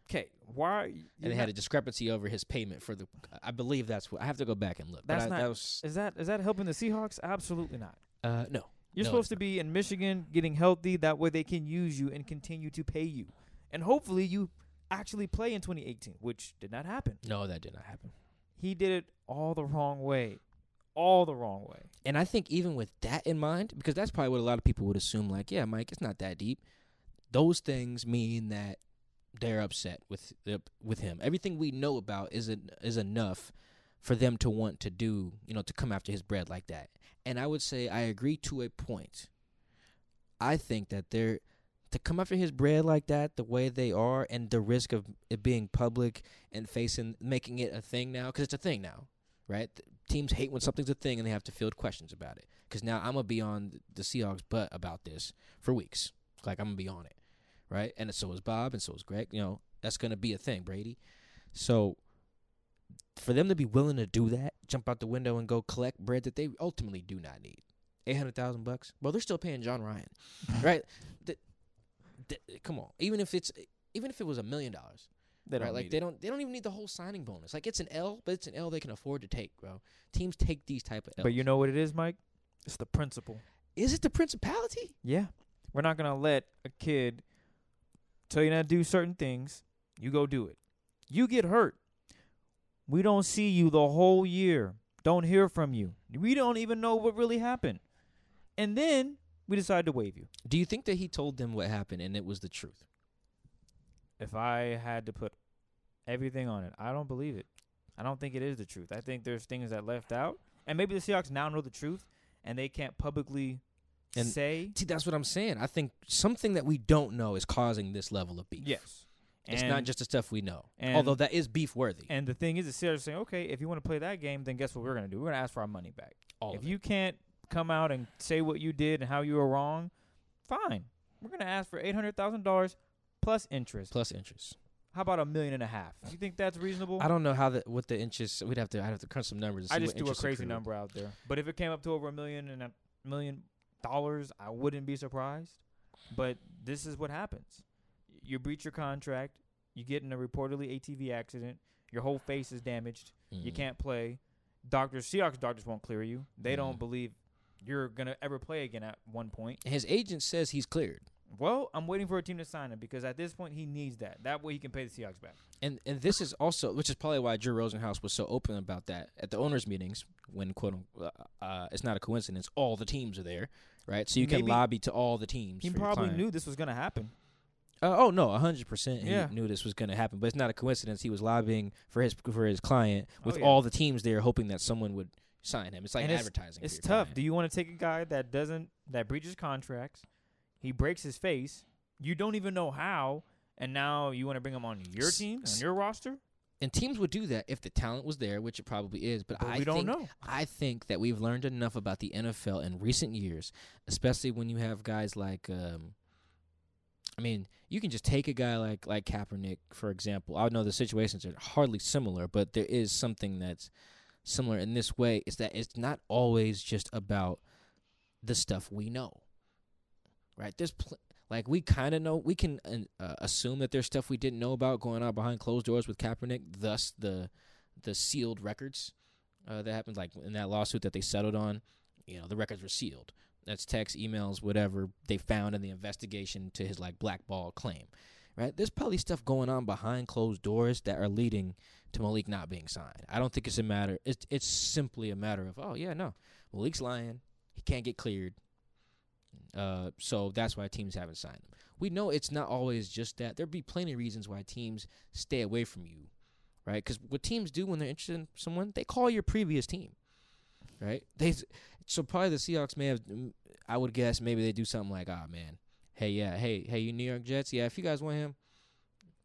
Okay, why? and they had a discrepancy over his payment for the. I believe that's what I have to go back and look. That's I, not- that was Is that is that helping the Seahawks? Absolutely not. uh no. You're No, supposed to be in Michigan getting healthy. That way they can use you and continue to pay you. And hopefully you actually play in 2018, which did not happen. No, that did not happen. He did it all the wrong way. All the wrong way. And I think even with that in mind, because that's probably what a lot of people would assume, like, yeah, Mike, it's not that deep. Those things mean that they're upset with with him. Everything we know about is is enough for them to want to do, you know, to come after his bread like that. And I would say I agree to a point. I think that they're to come after his bread like that, the way they are, and the risk of it being public and facing making it a thing now, because it's a thing now, right? Th- Teams hate when something's a thing and they have to field questions about it. Because now I'm gonna be on the Seahawks' butt about this for weeks. Like I'm gonna be on it, right? And so is Bob, and so is Greg. You know that's gonna be a thing, Brady. So for them to be willing to do that, jump out the window and go collect bread that they ultimately do not need, eight hundred thousand bucks. Well, they're still paying Jon Ryan, *laughs* right? Th- th- come on, even if it's even if it was a million dollars, They don't right? Like they it. don't they don't even need the whole signing bonus. Like it's an L, but it's an L they can afford to take, bro. Teams take these type of L's. But you know what it is, Mike? It's the principle. is it the principality? Yeah. We're not going to let a kid tell you not to do certain things. You go do it. You get hurt. We don't see you the whole year. Don't hear from you. We don't even know what really happened. And then we decide to waive you. Do you think that he told them what happened and it was the truth? If I had to put everything on it, I don't believe it. I don't think it is the truth. I think there's things that left out and maybe the Seahawks now know the truth, and they can't publicly And- say See, that's what I'm saying. I think something that we don't know is causing this level of beef. yes. It's And- not just the stuff we know. and- Although that is beef worthy. And the thing is, the Seahawks are saying, okay, if you want to play that game, then guess what we're gonna do? We're gonna ask for our money back. All if you can't come out and say what you did and how you were wrong, fine. We're gonna ask for eight hundred thousand dollars plus interest. plus interest. How about a million and a half? You think that's reasonable? I don't know how the what the interest. We'd have to. I'd have to crunch some numbers. I just threw a crazy accrued. number out there. But if it came up to over a million and a million dollars, I wouldn't be surprised. But this is what happens. You breach your contract, you get in a reportedly ATV accident, your whole face is damaged, you Mhm. can't play. Doctors Seahawks doctors won't clear you. They Mhm. don't believe you're gonna ever play again at one point. His agent says he's cleared, Well, I'm waiting for a team to sign him because at this point he needs that. That way he can pay the Seahawks back. and and this is also, which is probably why Drew Rosenhaus was so open about that at the owners' meetings when quote unquote, uh, uh, it's not a coincidence. All the teams are there, right? So you can lobby to all the teams. He probably knew this was gonna happen. Uh, oh no, hundred percent. He Yeah. knew this was going to happen, but it's not a coincidence. He was lobbying for his for his client Oh, with yeah. all the teams there, hoping that someone would sign him. It's like And it's- advertising. It's for tough. client. Do you want to take a guy that doesn't that breaches contracts? He breaks his face. You don't even know how, and now you want to bring him on your team on your roster? And teams would do that if the talent was there, which it probably is. But, But I we don't think, know. I think that we've learned enough about the NFL in recent years, especially when you have guys like. Um, I mean, you can just take a guy like like Kaepernick, for example. I know the situations are hardly similar, but there is something that's similar in this way. Is that it's not always just about the stuff we know, right? There's pl- like we kind of know we can uh, assume that there's stuff we didn't know about going on behind closed doors with Kaepernick. Thus, the the sealed records uh, that happened, like in that lawsuit that they settled on. You know, the records were sealed. That's text, emails, whatever they found in the investigation to his like blackball claim. Right? There's probably stuff going on behind closed doors that are leading to Malik not being signed. I don't think it's a matter. It's it's simply a matter of oh yeah no Malik's lying. He can't get cleared. Uh, so that's why teams haven't signed him. We know it's not always just that. There'd be plenty of reasons why teams stay away from you, right? Because what teams do when they're interested in someone, they call your previous team, right? They so probably the Seahawks may have. mm, I would guess maybe they do something like, "Ah, man, hey, yeah, hey, hey, you New York Jets, yeah, if you guys want him,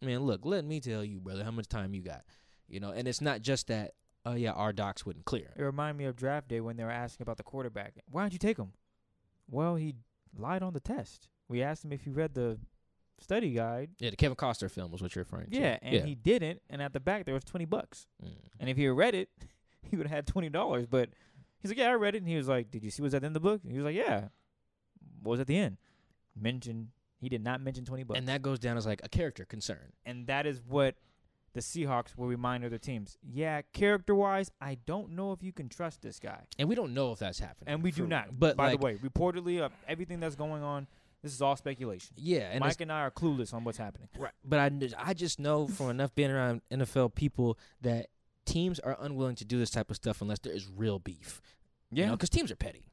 man, look, let me tell you, brother, how much time you got, you know." And it's not just that. Oh yeah, our docs wouldn't clear. It reminded me of draft day when they were asking about the quarterback. Why don't you take him? Well, he lied on the test. We asked him if he read the study guide. Yeah, the Kevin Costner film was what you're referring to. Yeah, and he didn't. And at the back there was twenty bucks. Mm. And if he had read it, *laughs* he would have had twenty dollars. But he's like, "Yeah, I read it." And he was like, "Did you see what's at the end of the book?" And he was like, "Yeah." What was at the end? Mentioned. He did not mention twenty bucks. and that goes down as like a character concern. and that is what the Seahawks will remind other teams. Yeah, character wise, I don't know if you can trust this guy, And we don't know if that's happening. and we do not. But by like, the way, reportedly, uh, everything that's going on, this is all speculation. yeah, and Mike and I are clueless on what's happening. right. But I, I just know from enough being around NFL people that teams are unwilling to do this type of stuff unless there is real beef. you know, because teams are petty.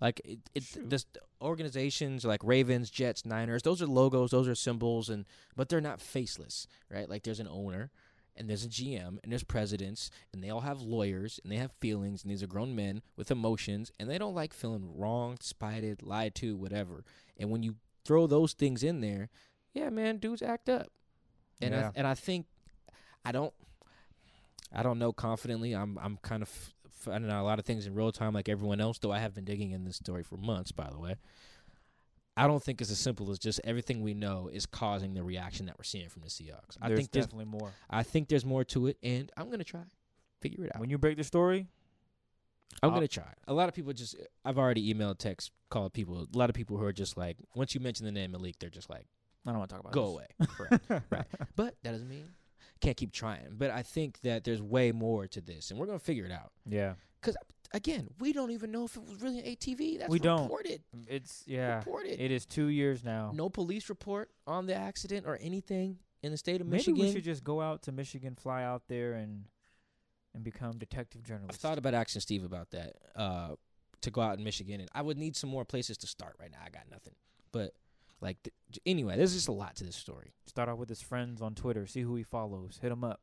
Like it, it this organizations like Ravens, Jets, Niners, those are logos, those are symbols, and but they're not faceless, right? Like there's an owner, and there's a GM, and there's presidents, and they all have lawyers, and they have feelings, and these are grown men with emotions, and they don't like feeling wronged, spited, lied to, whatever. And when you throw those things in there, yeah, man, dudes act up, and Yeah. I, and I think I don't. I don't know confidently. I'm I'm kind of finding out a lot of things in real time, like everyone else. Though I have been digging in this story for months, by the way. I don't think it's as simple as just everything we know is causing the reaction that we're seeing from the Seahawks. I think there's definitely more. I think there's more to it, and I'm gonna try figure it out. When you break the story, I'm I'll- gonna try. A lot of people just I've already emailed, text, called people. A lot of people who are just like, once you mention the name Malik, they're just like, I don't want to talk about. It, go away. Right. *laughs* right. But that doesn't mean can't keep trying. But I think that there's way more to this, and we're gonna figure it out. Yeah, Because Again, we don't even know if it was really an ATV. That's We don't. reported. it's yeah. Reported. It is two years now. no police report on the accident or anything in the state of Maybe Michigan. we should just go out to Michigan, fly out there, and and become detective journalists. I've thought about asking Steve about that. Uh, to go out in Michigan, and I would need some more places to start right now. I got nothing. But like th- anyway, there's just a lot to this story. Start off with his friends on Twitter. See who he follows. Hit him up.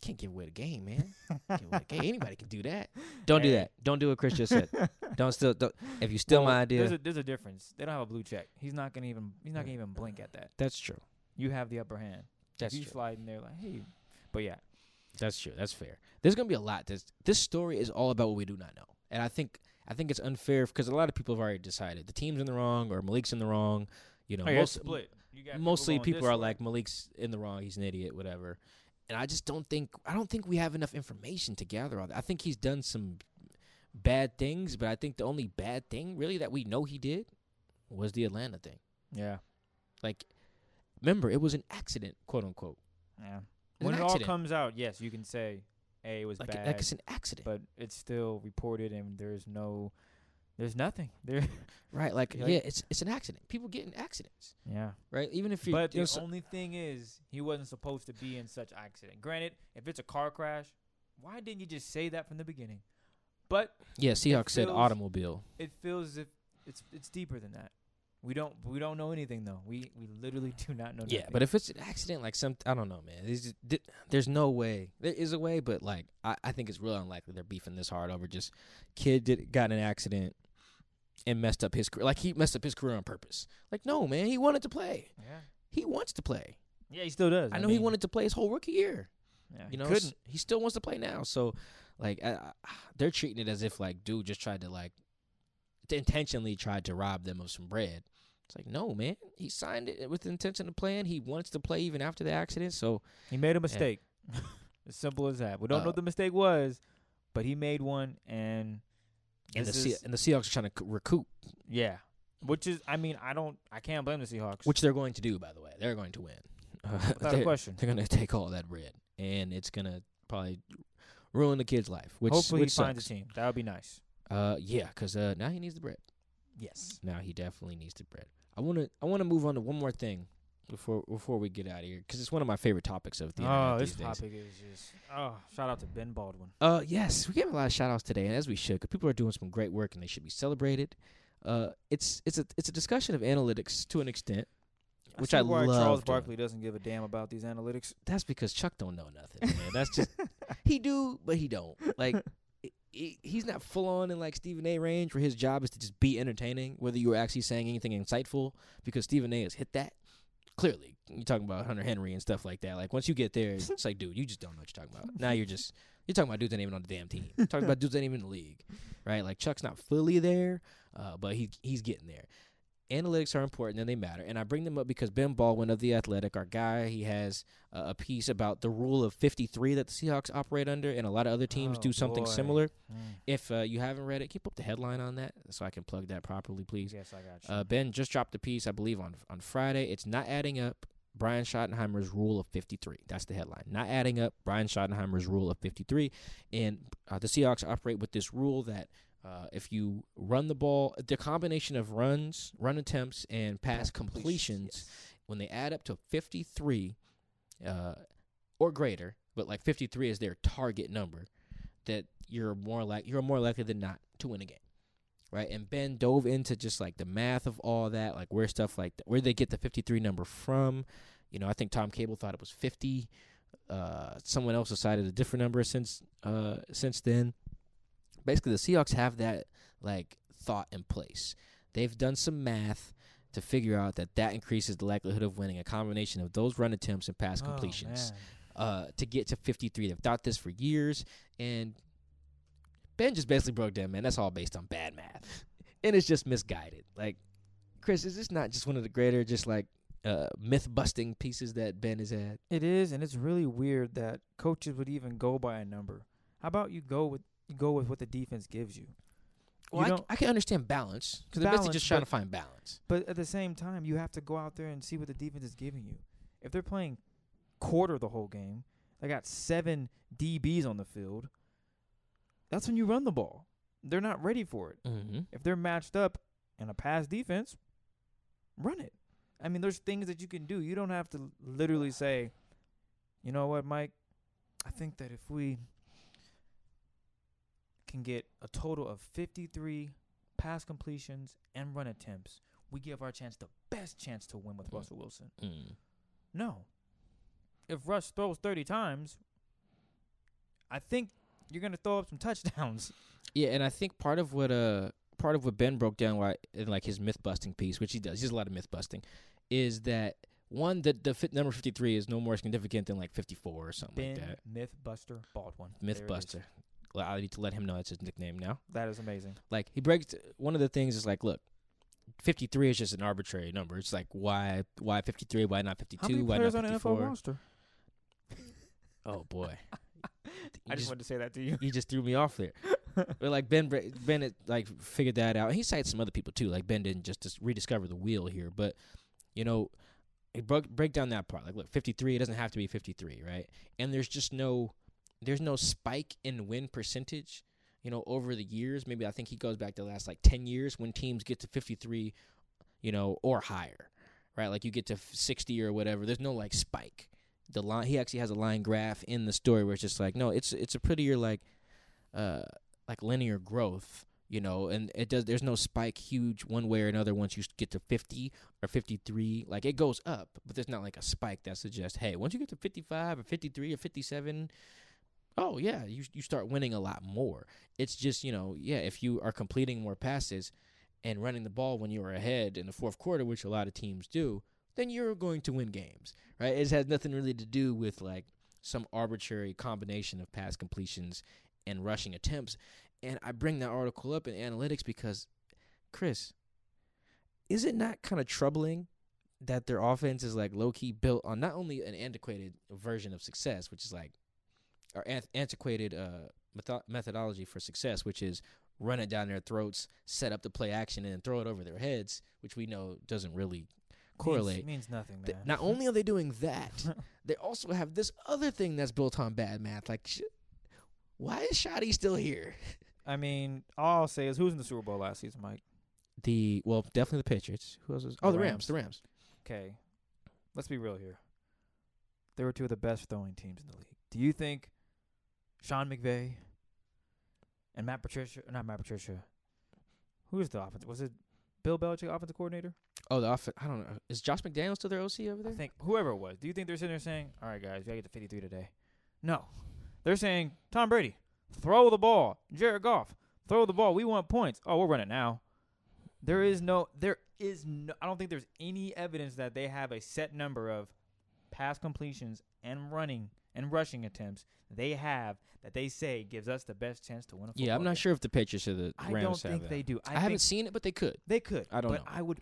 can't give away the game, man. Give away the game. Anybody can do that. *laughs* Don't do that. Don't do what Chris just said. *laughs* Don't still. Don't, if you steal Well, my idea, There's a, there's a difference. They don't have a blue check. He's not gonna even. He's not gonna even blink at that. that's true. You have the upper hand. That's if you true. slide in there like, hey, but yeah, That's true. That's fair. There's gonna be a lot. This this story is all about what we do not know, and I think I think it's unfair because a lot of people have already decided the team's in the wrong or Malik's in the wrong. You know, oh, yeah, most, split. Mostly going people are way. like Malik's in the wrong. He's an idiot, whatever. And I just don't think I don't think we have enough information to gather all that. I think he's done some bad things, but I think the only bad thing really that we know he did was the Atlanta thing. yeah, Like, remember, it was an accident, quote unquote. yeah. It's When it all comes out, yes, you can say, hey, it was Like, bad, like it's an accident, but it's still reported, and there's no, there's nothing *laughs* there. right? Like, like- yeah, it's it's an accident. People get in accidents, yeah. right? Even if you, But know, the so- only thing is, he wasn't supposed to be in such accident. Granted, if it's a car crash, why didn't you just say that from the beginning? But yeah, Seahawks said feels- automobile. it feels as if it's it's deeper than that. We don't we don't know anything though. We we literally *laughs* do not know. Yeah, nothing. but if it's an accident, like some, I don't know, man. There's, just- there's no way. There is a way, but like, I, I think it's real unlikely they're beefing this hard over just kid did got in an accident and messed up his career. Like he messed up his career on purpose. Like no, man, he wanted to play. yeah, He wants to play. yeah, he still does. I know he wanted to play his whole rookie year. Yeah, You he know, couldn't. he still wants to play now. So, like, I, I, they're treating it as if like dude just tried to like intentionally tried to rob them of some bread. It's like no, man. He signed it with the intention of playing. He wants to play even after the accident. So He made a mistake. *laughs* as simple as that. We don't know Uh, what the mistake was, but he made one, and and the this Se- and the Seahawks are trying to recoup, yeah, which is I mean I don't I can't blame the Seahawks. which they're going to do. By the way, they're going to win. Uh, without a *laughs* question. they're going *laughs* to take all that bread, and it's going to probably ruin the kid's life. Which Hopefully which he finds a team. That would be nice. Uh, yeah, because uh, now he needs the bread. Yes. Now he definitely needs the bread. I want to I want to move on to one more thing before before we get out of here because it's one of my favorite topics of the Oh, this days. topic is just oh shout out to Ben Baldwin. Uh, yes, we gave a lot of shout outs today, and as we should, because people are doing some great work and they should be celebrated. Uh, it's it's a it's a discussion of analytics to an extent, which see I why love. Charles doing. Barkley doesn't give a damn about these analytics. That's because Chuck don't know nothing, man. That's just *laughs* he do, but he don't. Like *laughs* he- he, he's not full on in like Stephen A. range, where his job is to just be entertaining, whether you are actually saying anything insightful. Because Stephen A. has hit that clearly. You're talking about Hunter Henry and stuff like that. Like once you get there, it's *laughs* like, dude, you just don't know what you're talking about. Now you're just you're talking about dudes that ain't even on the damn team. You're talking about dudes that ain't even in the league, right? Like Chuck's not fully there, uh, but he he's getting there. Analytics are important and they matter. And I bring them up because Ben Baldwin of The Athletic, our guy, he has uh, a piece about the rule of 53 that the Seahawks operate under, and a lot of other teams Oh, do something boy. similar. Mm. If uh, you haven't read it, keep up the headline on that so I can plug that properly, please. Yes, I got you. Uh, ben just dropped a piece, I believe, on on Friday. It's not adding up. Brian Schottenheimer's rule of 53. That's the headline. Not adding up. Brian Schottenheimer's rule of 53. And uh, the Seahawks operate with this rule that uh, if you run the ball, the combination of runs, run attempts, and pass Pass completions, when they add up to 53 uh, or greater, but like 53 is their target number, that you're more like you're more likely than not to win a game right? And Ben dove into just like the math of all that, like where stuff like where they get the 53 number from. You know, I think Tom Cable thought it was 50. Uh, someone else decided a different number since uh, since then. Basically, the Seahawks have that like thought in place. They've done some math to figure out that that increases the likelihood of winning a combination of those run attempts and pass Oh, completions uh, to get to 53. They've thought this for years, and Ben just basically broke down, man. That's all based on bad math, *laughs* and it's just misguided. Like, Chris, is this not just one of the greater, just like uh, myth busting pieces that Ben has had? It is, and it's really weird that coaches would even go by a number. How about you go with go with what the defense gives you? Well, I, you c- can understand balance because they're basically just trying but- to find balance. but at the same time, you have to go out there and see what the defense is giving you. If they're playing quarter the whole game, they got seven DBs on the field. That's when you run the ball. They're not ready for it. Mm-hmm. If they're matched up in a pass defense, run it. I mean, there's things that you can do. You don't have to literally say, you know what, Mike? I think that if we can get a total of 53 pass completions and run attempts, we give our chance the best chance to win with Mm. Russell Wilson. Mm. No. If Russ throws 30 times, I think you're gonna throw up some *laughs* touchdowns. Yeah, and I think part of what uh part of what Ben broke down why in like his myth busting piece, which he does, he does a lot of myth busting, is that one that the fit number fifty three is no more significant than like fifty four or something Ben like that. Mythbuster Baldwin. There it is. Mythbuster. I need to let him know that's his nickname now. That is amazing. Like he breaks one of the things is like, look, fifty three is just an arbitrary number. It's like why why fifty three, why not fifty How many two, why not on an fifty NFL four? roster? *laughs* Oh boy. *laughs* I just just- wanted to say that to you. you just threw me off there. *laughs* but like Ben, Ben like figured that out. He cited some other people too. Like Ben didn't just, just rediscover the wheel here, but you know, it broke break down that part. Like, look, fifty three. It doesn't have to be fifty three, right? And there's just no, there's no spike in win percentage. You know, over the years, maybe I think he goes back to the last like ten years when teams get to fifty three, you know, or higher, right? Like you get to sixty or whatever. There's no like spike. The line he actually has a line graph in the story where it's just like no, it's it's a prettier like uh like linear growth you know and it does there's no spike huge one way or another once you get to 50 or 53 like it goes up but there's not like a spike that suggests hey once you get to 55 or 53 or 57 oh yeah you you start winning a lot more it's just you know yeah if you are completing more passes and running the ball when you are ahead in the fourth quarter which a lot of teams do then you're going to win games right it has nothing really to do with like some arbitrary combination of pass completions and rushing attempts. And I bring that article up in analytics because, Chris, is it not kind of troubling that their offense is like low key built on not only an antiquated version of success, which is like, or antiquated uh, metho- methodology for success, which is run it down their throats, set up the play action, and then throw it over their heads, which we know doesn't really correlate. means, means nothing, man. Not *laughs* only are they doing that, *laughs* they also have this other thing that's built on bad math. Like, sh- why is Shoddy still here? *laughs* I mean, all I'll say is, who was in the Super Bowl last season, Mike? The well, definitely the Patriots. Who else? Was, oh, The the Rams. Rams. The Rams. Okay, let's be real here. They were two of the best throwing teams in the league. Do you think Sean McVay and Matt Patricia, not Matt Patricia, who was the offense? Was it Bill Belichick, offensive coordinator? Oh, the offense. I don't know. Is Josh McDaniels still their OC over there? I think whoever it was. Do you think they're sitting there saying, "All right, guys, we gotta get to 53 today"? No, they're saying, "Tom Brady, throw the ball. Jared Goff, throw the ball. We want points. Oh, we'll run it now." There is no, there is no. I don't think there's any evidence that they have a set number of pass completions and running and rushing attempts they have that they say gives us the best chance to win a football yeah, I'm not game. sure if the Patriots or the I Rams don't have think that. they do. I, I, haven't think seen it, but they could. they could. I don't but know. I would,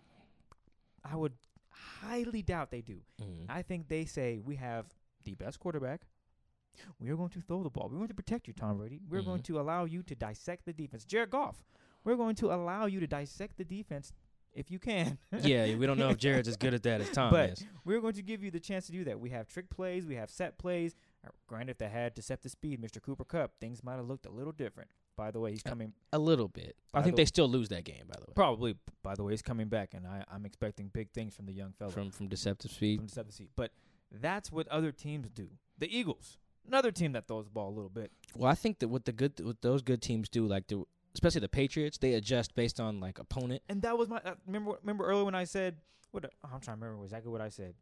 I would highly doubt they do. Mhm. I think they say we have the best quarterback. We are going to throw the ball. We're going to protect you, Tom Brady. We're going Mhm. to allow you to dissect the defense. Jared Goff. We're going to allow you to dissect the defense if you can. yeah, we don't know if Jared's as good at that as *laughs* Tom But- is. We're going to give you the chance to do that. We have trick plays. We have set plays. Uh, Granted, if they had deceptive speed, Mr. Cooper Kupp, things might have looked a little different. By the way, he's coming. A little bit. I think the- they still lose that game, by the way, Probably, by the way, he's coming back, and I, I'm expecting big things from the young fella. from from deceptive speed. from seventh seed. But that's what other teams do. The Eagles, another team that throws the ball a little bit. Well, I think that what the good what those good teams do, like the especially the Patriots, they adjust based on like opponent. And that was my uh, remember. Remember earlier when I said what? oh, I'm trying to remember exactly what I said.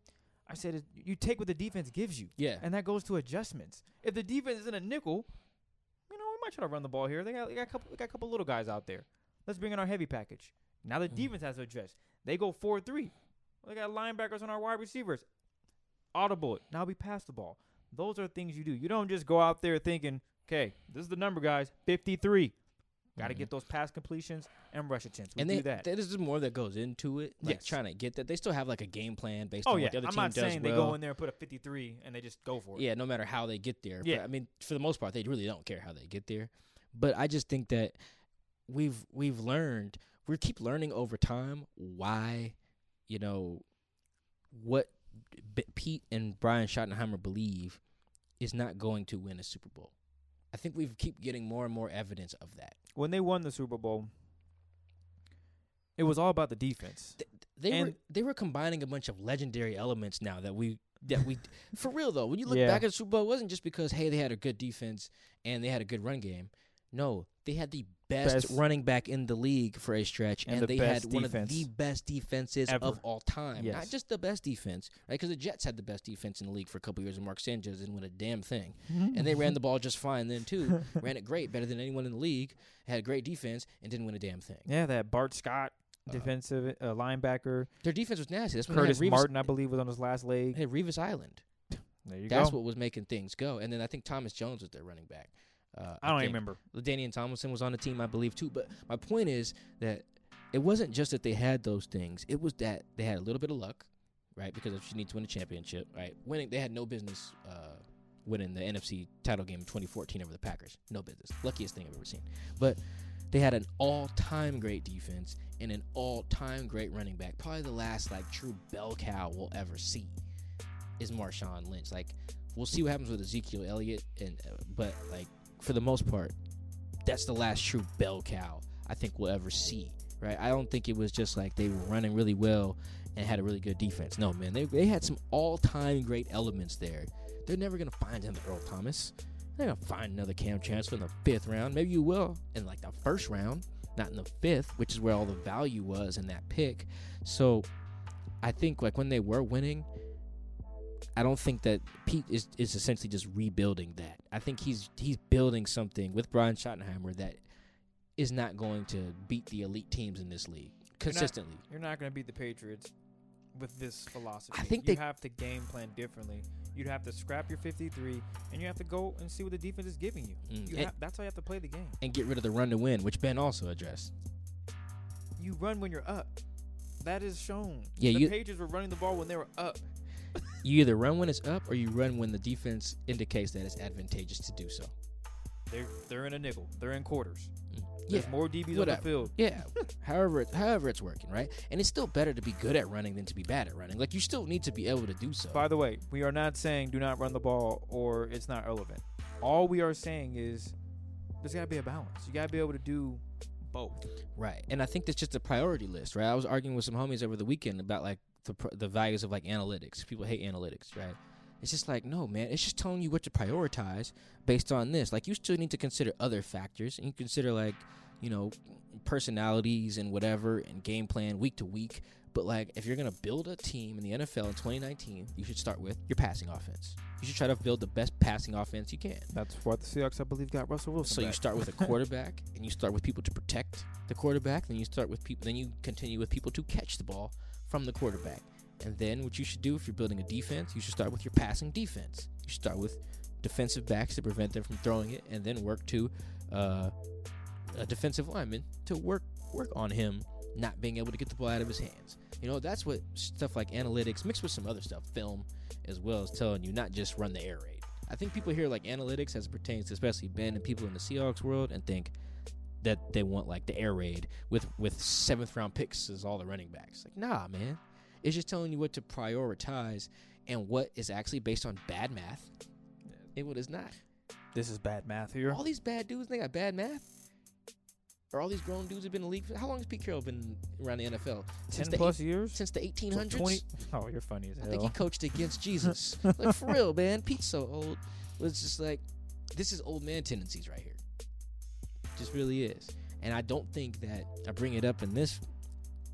I said you take what the defense gives you, Yeah. and that goes to adjustments. If the defense is in a nickel, you know we might try to run the ball here. They got, they got a couple, they got a couple little guys out there. Let's bring in our heavy package. Now the Mhm. defense has to adjust. They go four three. They got linebackers on our wide receivers. Audible it. Now we pass the ball. Those are things you do. You don't just go out there thinking, okay, this is the number, guys, 53. Got to Mhm. get those pass completions and rush attempts. We and do that. there's just more that goes into it. Like Yes. trying to get that. They still have like a game plan based oh on yeah, what the other I'm team not does saying they go in there and put a 53 and they just go for it. Yeah, no matter how they get there. Yeah. But, I mean, for the most part, they really don't care how they get there. But I just think that we've we've learned we keep learning over time why, you know, what B- Pete and Brian Schottenheimer believe is not going to win a Super Bowl. I think we keep getting more and more evidence of that. When they won the Super Bowl, it was all about the defense. They were they were combining a bunch of legendary elements now that we that we *laughs* for real though. When you look Yeah. back at the Super Bowl, it wasn't just because hey they had a good defense and they had a good run game. No, they had the best, Best- running back in the league for a stretch, And and, the they had one of the best defenses ever. of all time. Not just the best defense, right? Because the Jets had the best defense in the league for a couple years, and Mark Sanchez didn't win a damn thing. *laughs* And they ran the ball just fine then too. *laughs* ran it great, better than anyone in the league. Had a great defense and didn't win a damn thing. Yeah, that Bart Scott Uh, defensive uh, linebacker. Their defense was nasty. That's Curtis Revis, Martin, I believe, was on his last leg. Hey, Revis Island. There you go. That's go. what was making things go. And then I think Thomas Jones was their running back. Uh, I don't even remember. Danian Tomlinson was on the team, I believe, too. But my point is that it wasn't just that they had those things; it was that they had a little bit of luck, right? Because if you need to win a championship, right? Winning, they had no business uh, winning the NFC title game in 2014 over the Packers. No business. Luckiest thing I've ever seen. But they had an all-time great defense and an all-time great running back. Probably the last like true bell cow we'll ever see is Marshawn Lynch. Like we'll see what happens with Ezekiel Elliott, and uh, but like for the most part, that's the last true bell cow I think we'll ever see. Right? I don't think it was just like they were running really well and had a really good defense. No, man, they they had some all-time great elements there. They're never gonna find another Earl Thomas. They're gonna find another Kam Chancellor in the fifth round. Maybe you will in like the first round, not in the fifth, which is where all the value was in that pick. So I think like when they were winning, I don't think that Pete is, is essentially just rebuilding that. I think he's he's building something with Brian Schottenheimer that is not going to beat the elite teams in this league consistently. You're not going to beat the Patriots with this philosophy. I think you they- have to game plan differently. You'd have to scrap your 53, and you have to go and see what the defense is giving you. Mm, you and- ha- that's how you have to play the game. and get rid of the run to win, which Ben also addressed. You run when you're up. That is shown. Yeah, the you- Patriots were running the ball when they were up. You either run when it's up or you run when the defense indicates that it's advantageous to do so. They're they're in a nickel. They're in quarters. Mm. There's Yeah, more DBs on the field. Yeah, *laughs* however, it, however it's working, right? And it's still better to be good at running than to be bad at running. Like you still need to be able to do so. By the way, we are not saying do not run the ball or it's not relevant. All we are saying is there's got to be a balance. You got to be able to do both. Right, and I think that's just a priority list, right? I was arguing with some homies over the weekend about like the the values of like analytics. People hate analytics, right? It's just like no, man. It's just telling you what to prioritize based on this. Like you still need to consider other factors, and you consider like you know personalities and whatever, and game plan week to week. But like if you're gonna build a team in the NFL in 2019, you should start with your passing offense. You should try to build the best passing offense you can. That's what the Seahawks, I believe, got Russell Wilson. So you start with a *laughs* quarterback, and you start with people to protect the quarterback. Then you start with people. Then you continue with people to catch the ball from the quarterback. And then what you should do if you're building a defense, you should start with your passing defense. You should start with defensive backs to prevent them from throwing it, and then work to uh, a defensive lineman to work work on him not being able to get the ball out of his hands. You know, that's what stuff like analytics mixed with some other stuff, film as well as telling you not just run the air raid. I think people hear like analytics as it pertains to especially Ben and people in the Seahawks world and think that they want like the air raid with with seventh round picks as all the running backs. Like, nah, man. It's just telling you what to prioritize and what is actually based on bad math and what is not. This is bad math here. All these bad dudes, they got bad math. Or all these grown dudes have been in the league. For, how long has Pete Carroll been around the NFL? Since Ten the plus years. Since the 1800s. 20 Oh, you're funny as hell. I think he coached against *laughs* Jesus. like for real, man. Pete's so old. It's just like this is old man tendencies right here. Just really is. And I don't think that I bring it up in this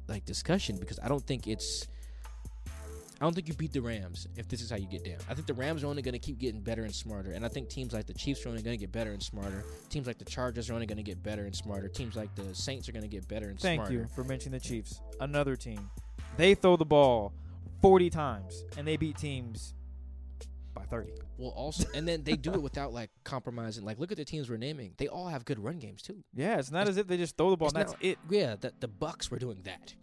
like discussion because I don't think it's I don't think you beat the Rams if this is how you get down. I think the Rams are only going to keep getting better and smarter, and I think teams like the Chiefs are only going to get better and smarter. Teams like the Chargers are only going to get better and smarter. Teams like the Saints are going to get better and Thank smarter. Thank you for mentioning the Chiefs. Another team. They throw the ball 40 times and they beat teams by 30. Well, also, and then they do it without like compromising. Like, look at the teams we're naming; they all have good run games too. Yeah, it's not It's- as if they just throw the ball and that's not- it. Yeah, that the Bucks were doing that,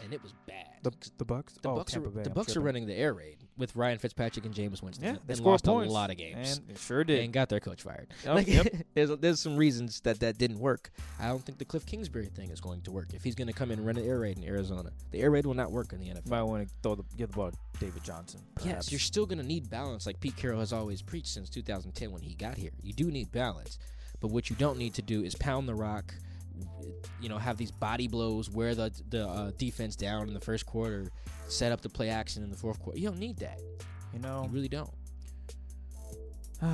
and it was bad. The the Bucks. The oh, Bucks Tampa are Bay, the I'm Bucks are running the air raid with Ryan Fitzpatrick and Jameis Winston. Yeah, they and lost points a lot of games and sure did. and got their coach fired. Yep, like, yep. *laughs* there's there's some reasons that that didn't work. I don't think the Cliff Kingsbury thing is going to work if he's going to come in and run an air raid in Arizona. The air raid will not work in the NFL. Might want to throw the give the ball to David Johnson. Yes, you're still going to need balance, like Pete Carroll has always preached since 2010 when he got here. You do need balance, but what you don't need to do is pound the rock. You know, have these body blows, wear the the uh, defense down in the first quarter, set up the play action in the fourth quarter. You don't need that. You know, You really don't. *sighs*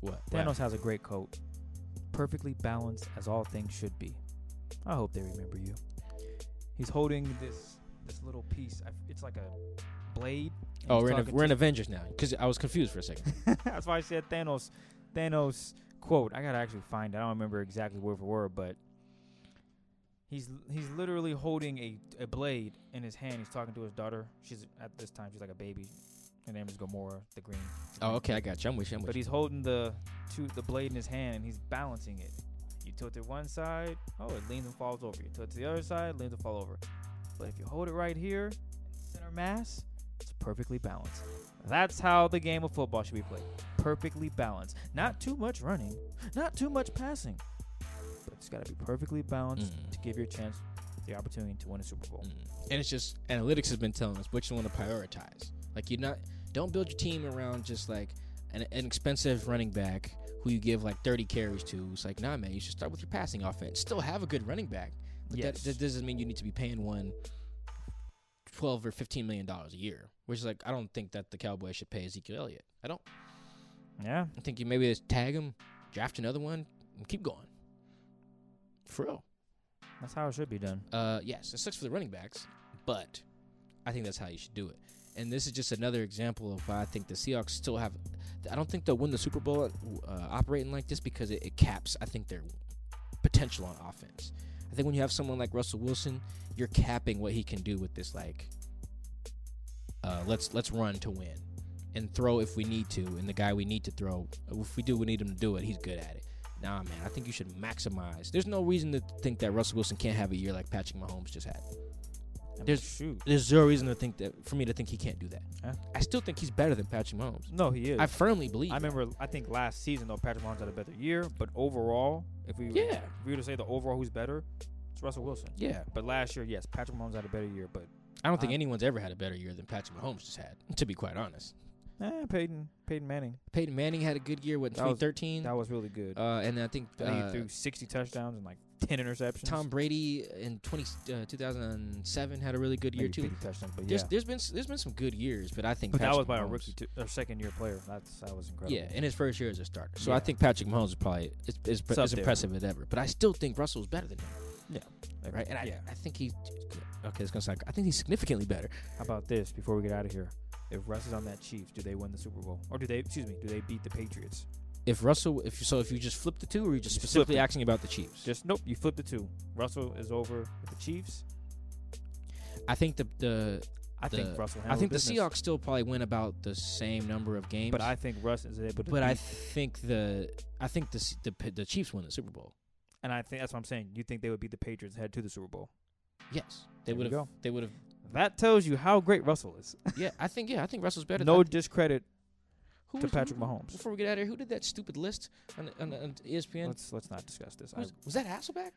What? Thanos has a great coat, perfectly balanced as all things should be. I hope they remember you. He's holding this this little piece. It's like a blade. Oh, we're in, talking we're in Avengers now because I was confused for a second. *laughs* That's why I said Thanos. Thanos quote. I gotta actually find it. I don't remember exactly word for word, but he's he's literally holding a, a blade in his hand. He's talking to his daughter. She's at this time she's like a baby. Her name is Gamora, the green. Oh, okay, I got you. I'm with you. I'm with But you. he's holding the two the blade in his hand and he's balancing it. You tilt it one side, oh, it leans and falls over. You tilt it to the other side, leans and fall over. But if you hold it right here, center mass, it's perfectly balanced. That's how the game of football should be played. Perfectly balanced. Not too much running, not too much passing. It's got to be perfectly balanced Mm. to give you a chance, the opportunity to win a Super Bowl. Mm. And it's just analytics has been telling us which one to prioritize. Like you're not don't build your team around just like an, an expensive running back who you give like 30 carries to. It's like, nah, man, you should start with your passing offense. Still have a good running back, but Yes. that, that doesn't mean you need to be paying one 12 or 15 million dollars a year. Which is like, I don't think that the Cowboys should pay Ezekiel Elliott. I don't. Yeah. I think you maybe just tag him, draft another one, and keep going. For real. That's how it should be done. Uh, yes, it sucks for the running backs, but I think that's how you should do it. And this is just another example of why I think the Seahawks still have. I don't think they'll win the Super Bowl uh, operating like this because it, it caps. I think their potential on offense. I think when you have someone like Russell Wilson, you're capping what he can do with this. Like, uh, let's let's run to win, and throw if we need to. And the guy we need to throw, if we do, we need him to do it. He's good at it. Nah, man, I think you should maximize. There's no reason to think that Russell Wilson can't have a year like Patrick Mahomes just had. I mean, There's- shoot. There's zero reason to think that for me to think he can't do that. Huh? I still think he's better than Patrick Mahomes. No, he is. I firmly believe. I remember. I think last season though, Patrick Mahomes had a better year, but overall, if we Yeah. if we were to say the overall who's better, it's Russell Wilson. Yeah, But last year, yes, Patrick Mahomes had a better year, but I don't think I- anyone's ever had a better year than Patrick Mahomes just had. To be quite honest, eh, Peyton Peyton Manning Peyton Manning had a good year. What That was- 2013? that was really good. Uh, and I think I think uh, he threw 60 touchdowns and like 10 interceptions. Tom Brady in 20, uh, 2007 had a really good year Maybe too. touchdowns, but There's yeah. there's been there's been some good years, but I think But that was by a rookie t- or second year player. That's that was incredible. Yeah, in his first year as a starter. So I think Patrick Mahomes is probably is, is, up as impressive as ever. But I still think Russell's better than him. Yeah. Right, and I, yeah. I think he's okay. It's gonna sound. I think he's significantly better. How about this before we get out of here? If Russ is on that Chiefs, do they win the Super Bowl? Or do they? Excuse me. Do they beat the Patriots? If Russell, if you, so, if you just flip the two, or you just flip specifically asking about the Chiefs, Just nope. You flip the two. Russell is over with the Chiefs. I think the the I think Russell. I think the business, Seahawks still probably win about the same number of games. But I think Russ is able to. but I think the I think the the the Chiefs win the Super Bowl. and I think that's what I'm saying. You think they would beat the Patriots head to the Super Bowl? Yes, they would have. They would have. That tells you how great Russell is. Yeah, I think. Yeah, I think Russell's better. no discredit who to Patrick who- Mahomes. Before we get out of here, who did that stupid list on, on, on ESPN? Let's let's not discuss this. Was, was that Hasselbeck?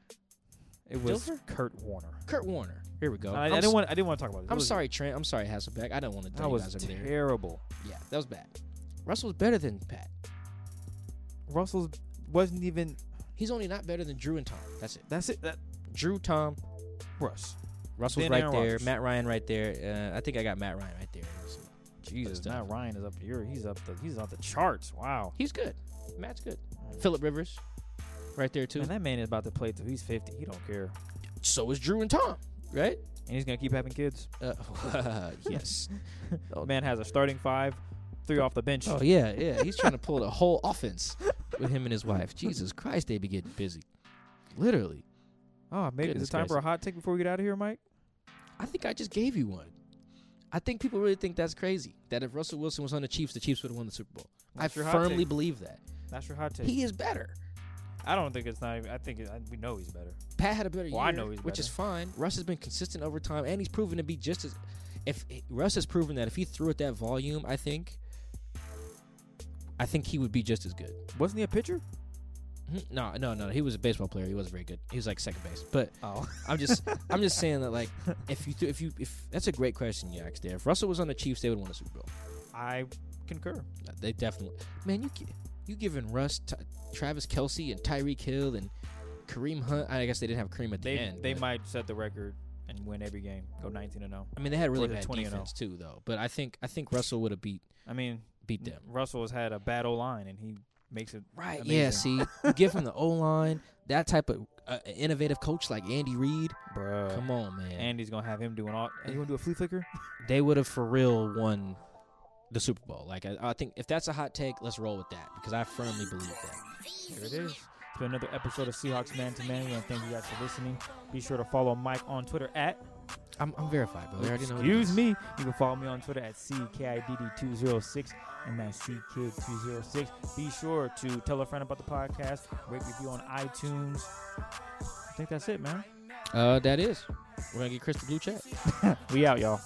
it was Dilfer? Kurt Warner. Kurt Warner. Here we go. I, I didn't want I didn't want to talk about this. I'm sorry, Trent. I'm sorry, Hasselbeck. I don't want to That was guys over there. terrible. Yeah, that was bad. Russell's better than Pat. Russell wasn't even. He's only not better than Drew and Tom. That's it. That's it. That Drew, Tom, Russ. Russell's Then right Aaron there. Rodgers. Matt Ryan right there. Uh, I think I got Matt Ryan right there. Jesus. Matt Ryan is up here. He's up the. He's off the charts. Wow. He's good. Matt's good. Philip Rivers, right there too. Man, that man is about to play till he's 50. He don't care, so is Drew and Tom, right? and he's gonna keep having kids. Uh, *laughs* yes. *laughs* Oh, man has a starting five, three off the bench. Oh yeah, yeah. He's trying to pull the whole offense with him and his wife. Jesus Christ, they be getting busy. Literally. Oh, maybe Goodness is it time for a hot take before we get out of here, Mike? I think I just gave you one. I think people really think that's crazy. That if Russell Wilson was on the Chiefs, the Chiefs would have won the Super Bowl. That's I firmly believe that. That's your hot take. He is better. I don't think it's not. Even, I think it, I, we know he's better. Pat had a better Well, I know he's which is fine. Russ has been consistent over time, and he's proven to be just as. If Russ has proven that if he threw at that volume, I think, I think he would be just as good. Wasn't he a pitcher? No, no, no. He was a baseball player. He wasn't very good. He was like second base. But Oh, I'm just, *laughs* I'm just saying that like, if you, th- if you, if that's a great question you asked there. If Russell was on the Chiefs, they would win the Super Bowl. I concur. Uh, They definitely. Man, you, you giving Russ, t- Travis Kelce, and Tyreek Hill and Kareem Hunt. I guess they didn't have Kareem at the end. they might set the record and win every game. Go 19 and 0. I mean, they had really Or is it bad 20 oh? defense too, though. But I think I think Russell would have beat I mean, beat them. Russell has had a bad O line, and he makes it Right. Amazing. Yeah. See, give him the O line, that type of uh, innovative coach like Andy Reid. Bro, Come on, man. Andy's gonna have him doing all. And you gonna do a flea flicker? *laughs* they would have for real won the Super Bowl. Like I, I think if that's a hot take, let's roll with that because I firmly believe that. Here it is. It's been another episode of Seahawks Man to Man. We want to thank you guys for listening. Be sure to follow Mike on Twitter at. I'm, I'm verified, bro. They already know. Excuse me. You can follow me on Twitter at CKIDD206 and that's CKid206. Be sure to tell a friend about the podcast, rate review on iTunes. I think that's it, man. Uh, that is. We're gonna get Chris the blue check. We out, y'all.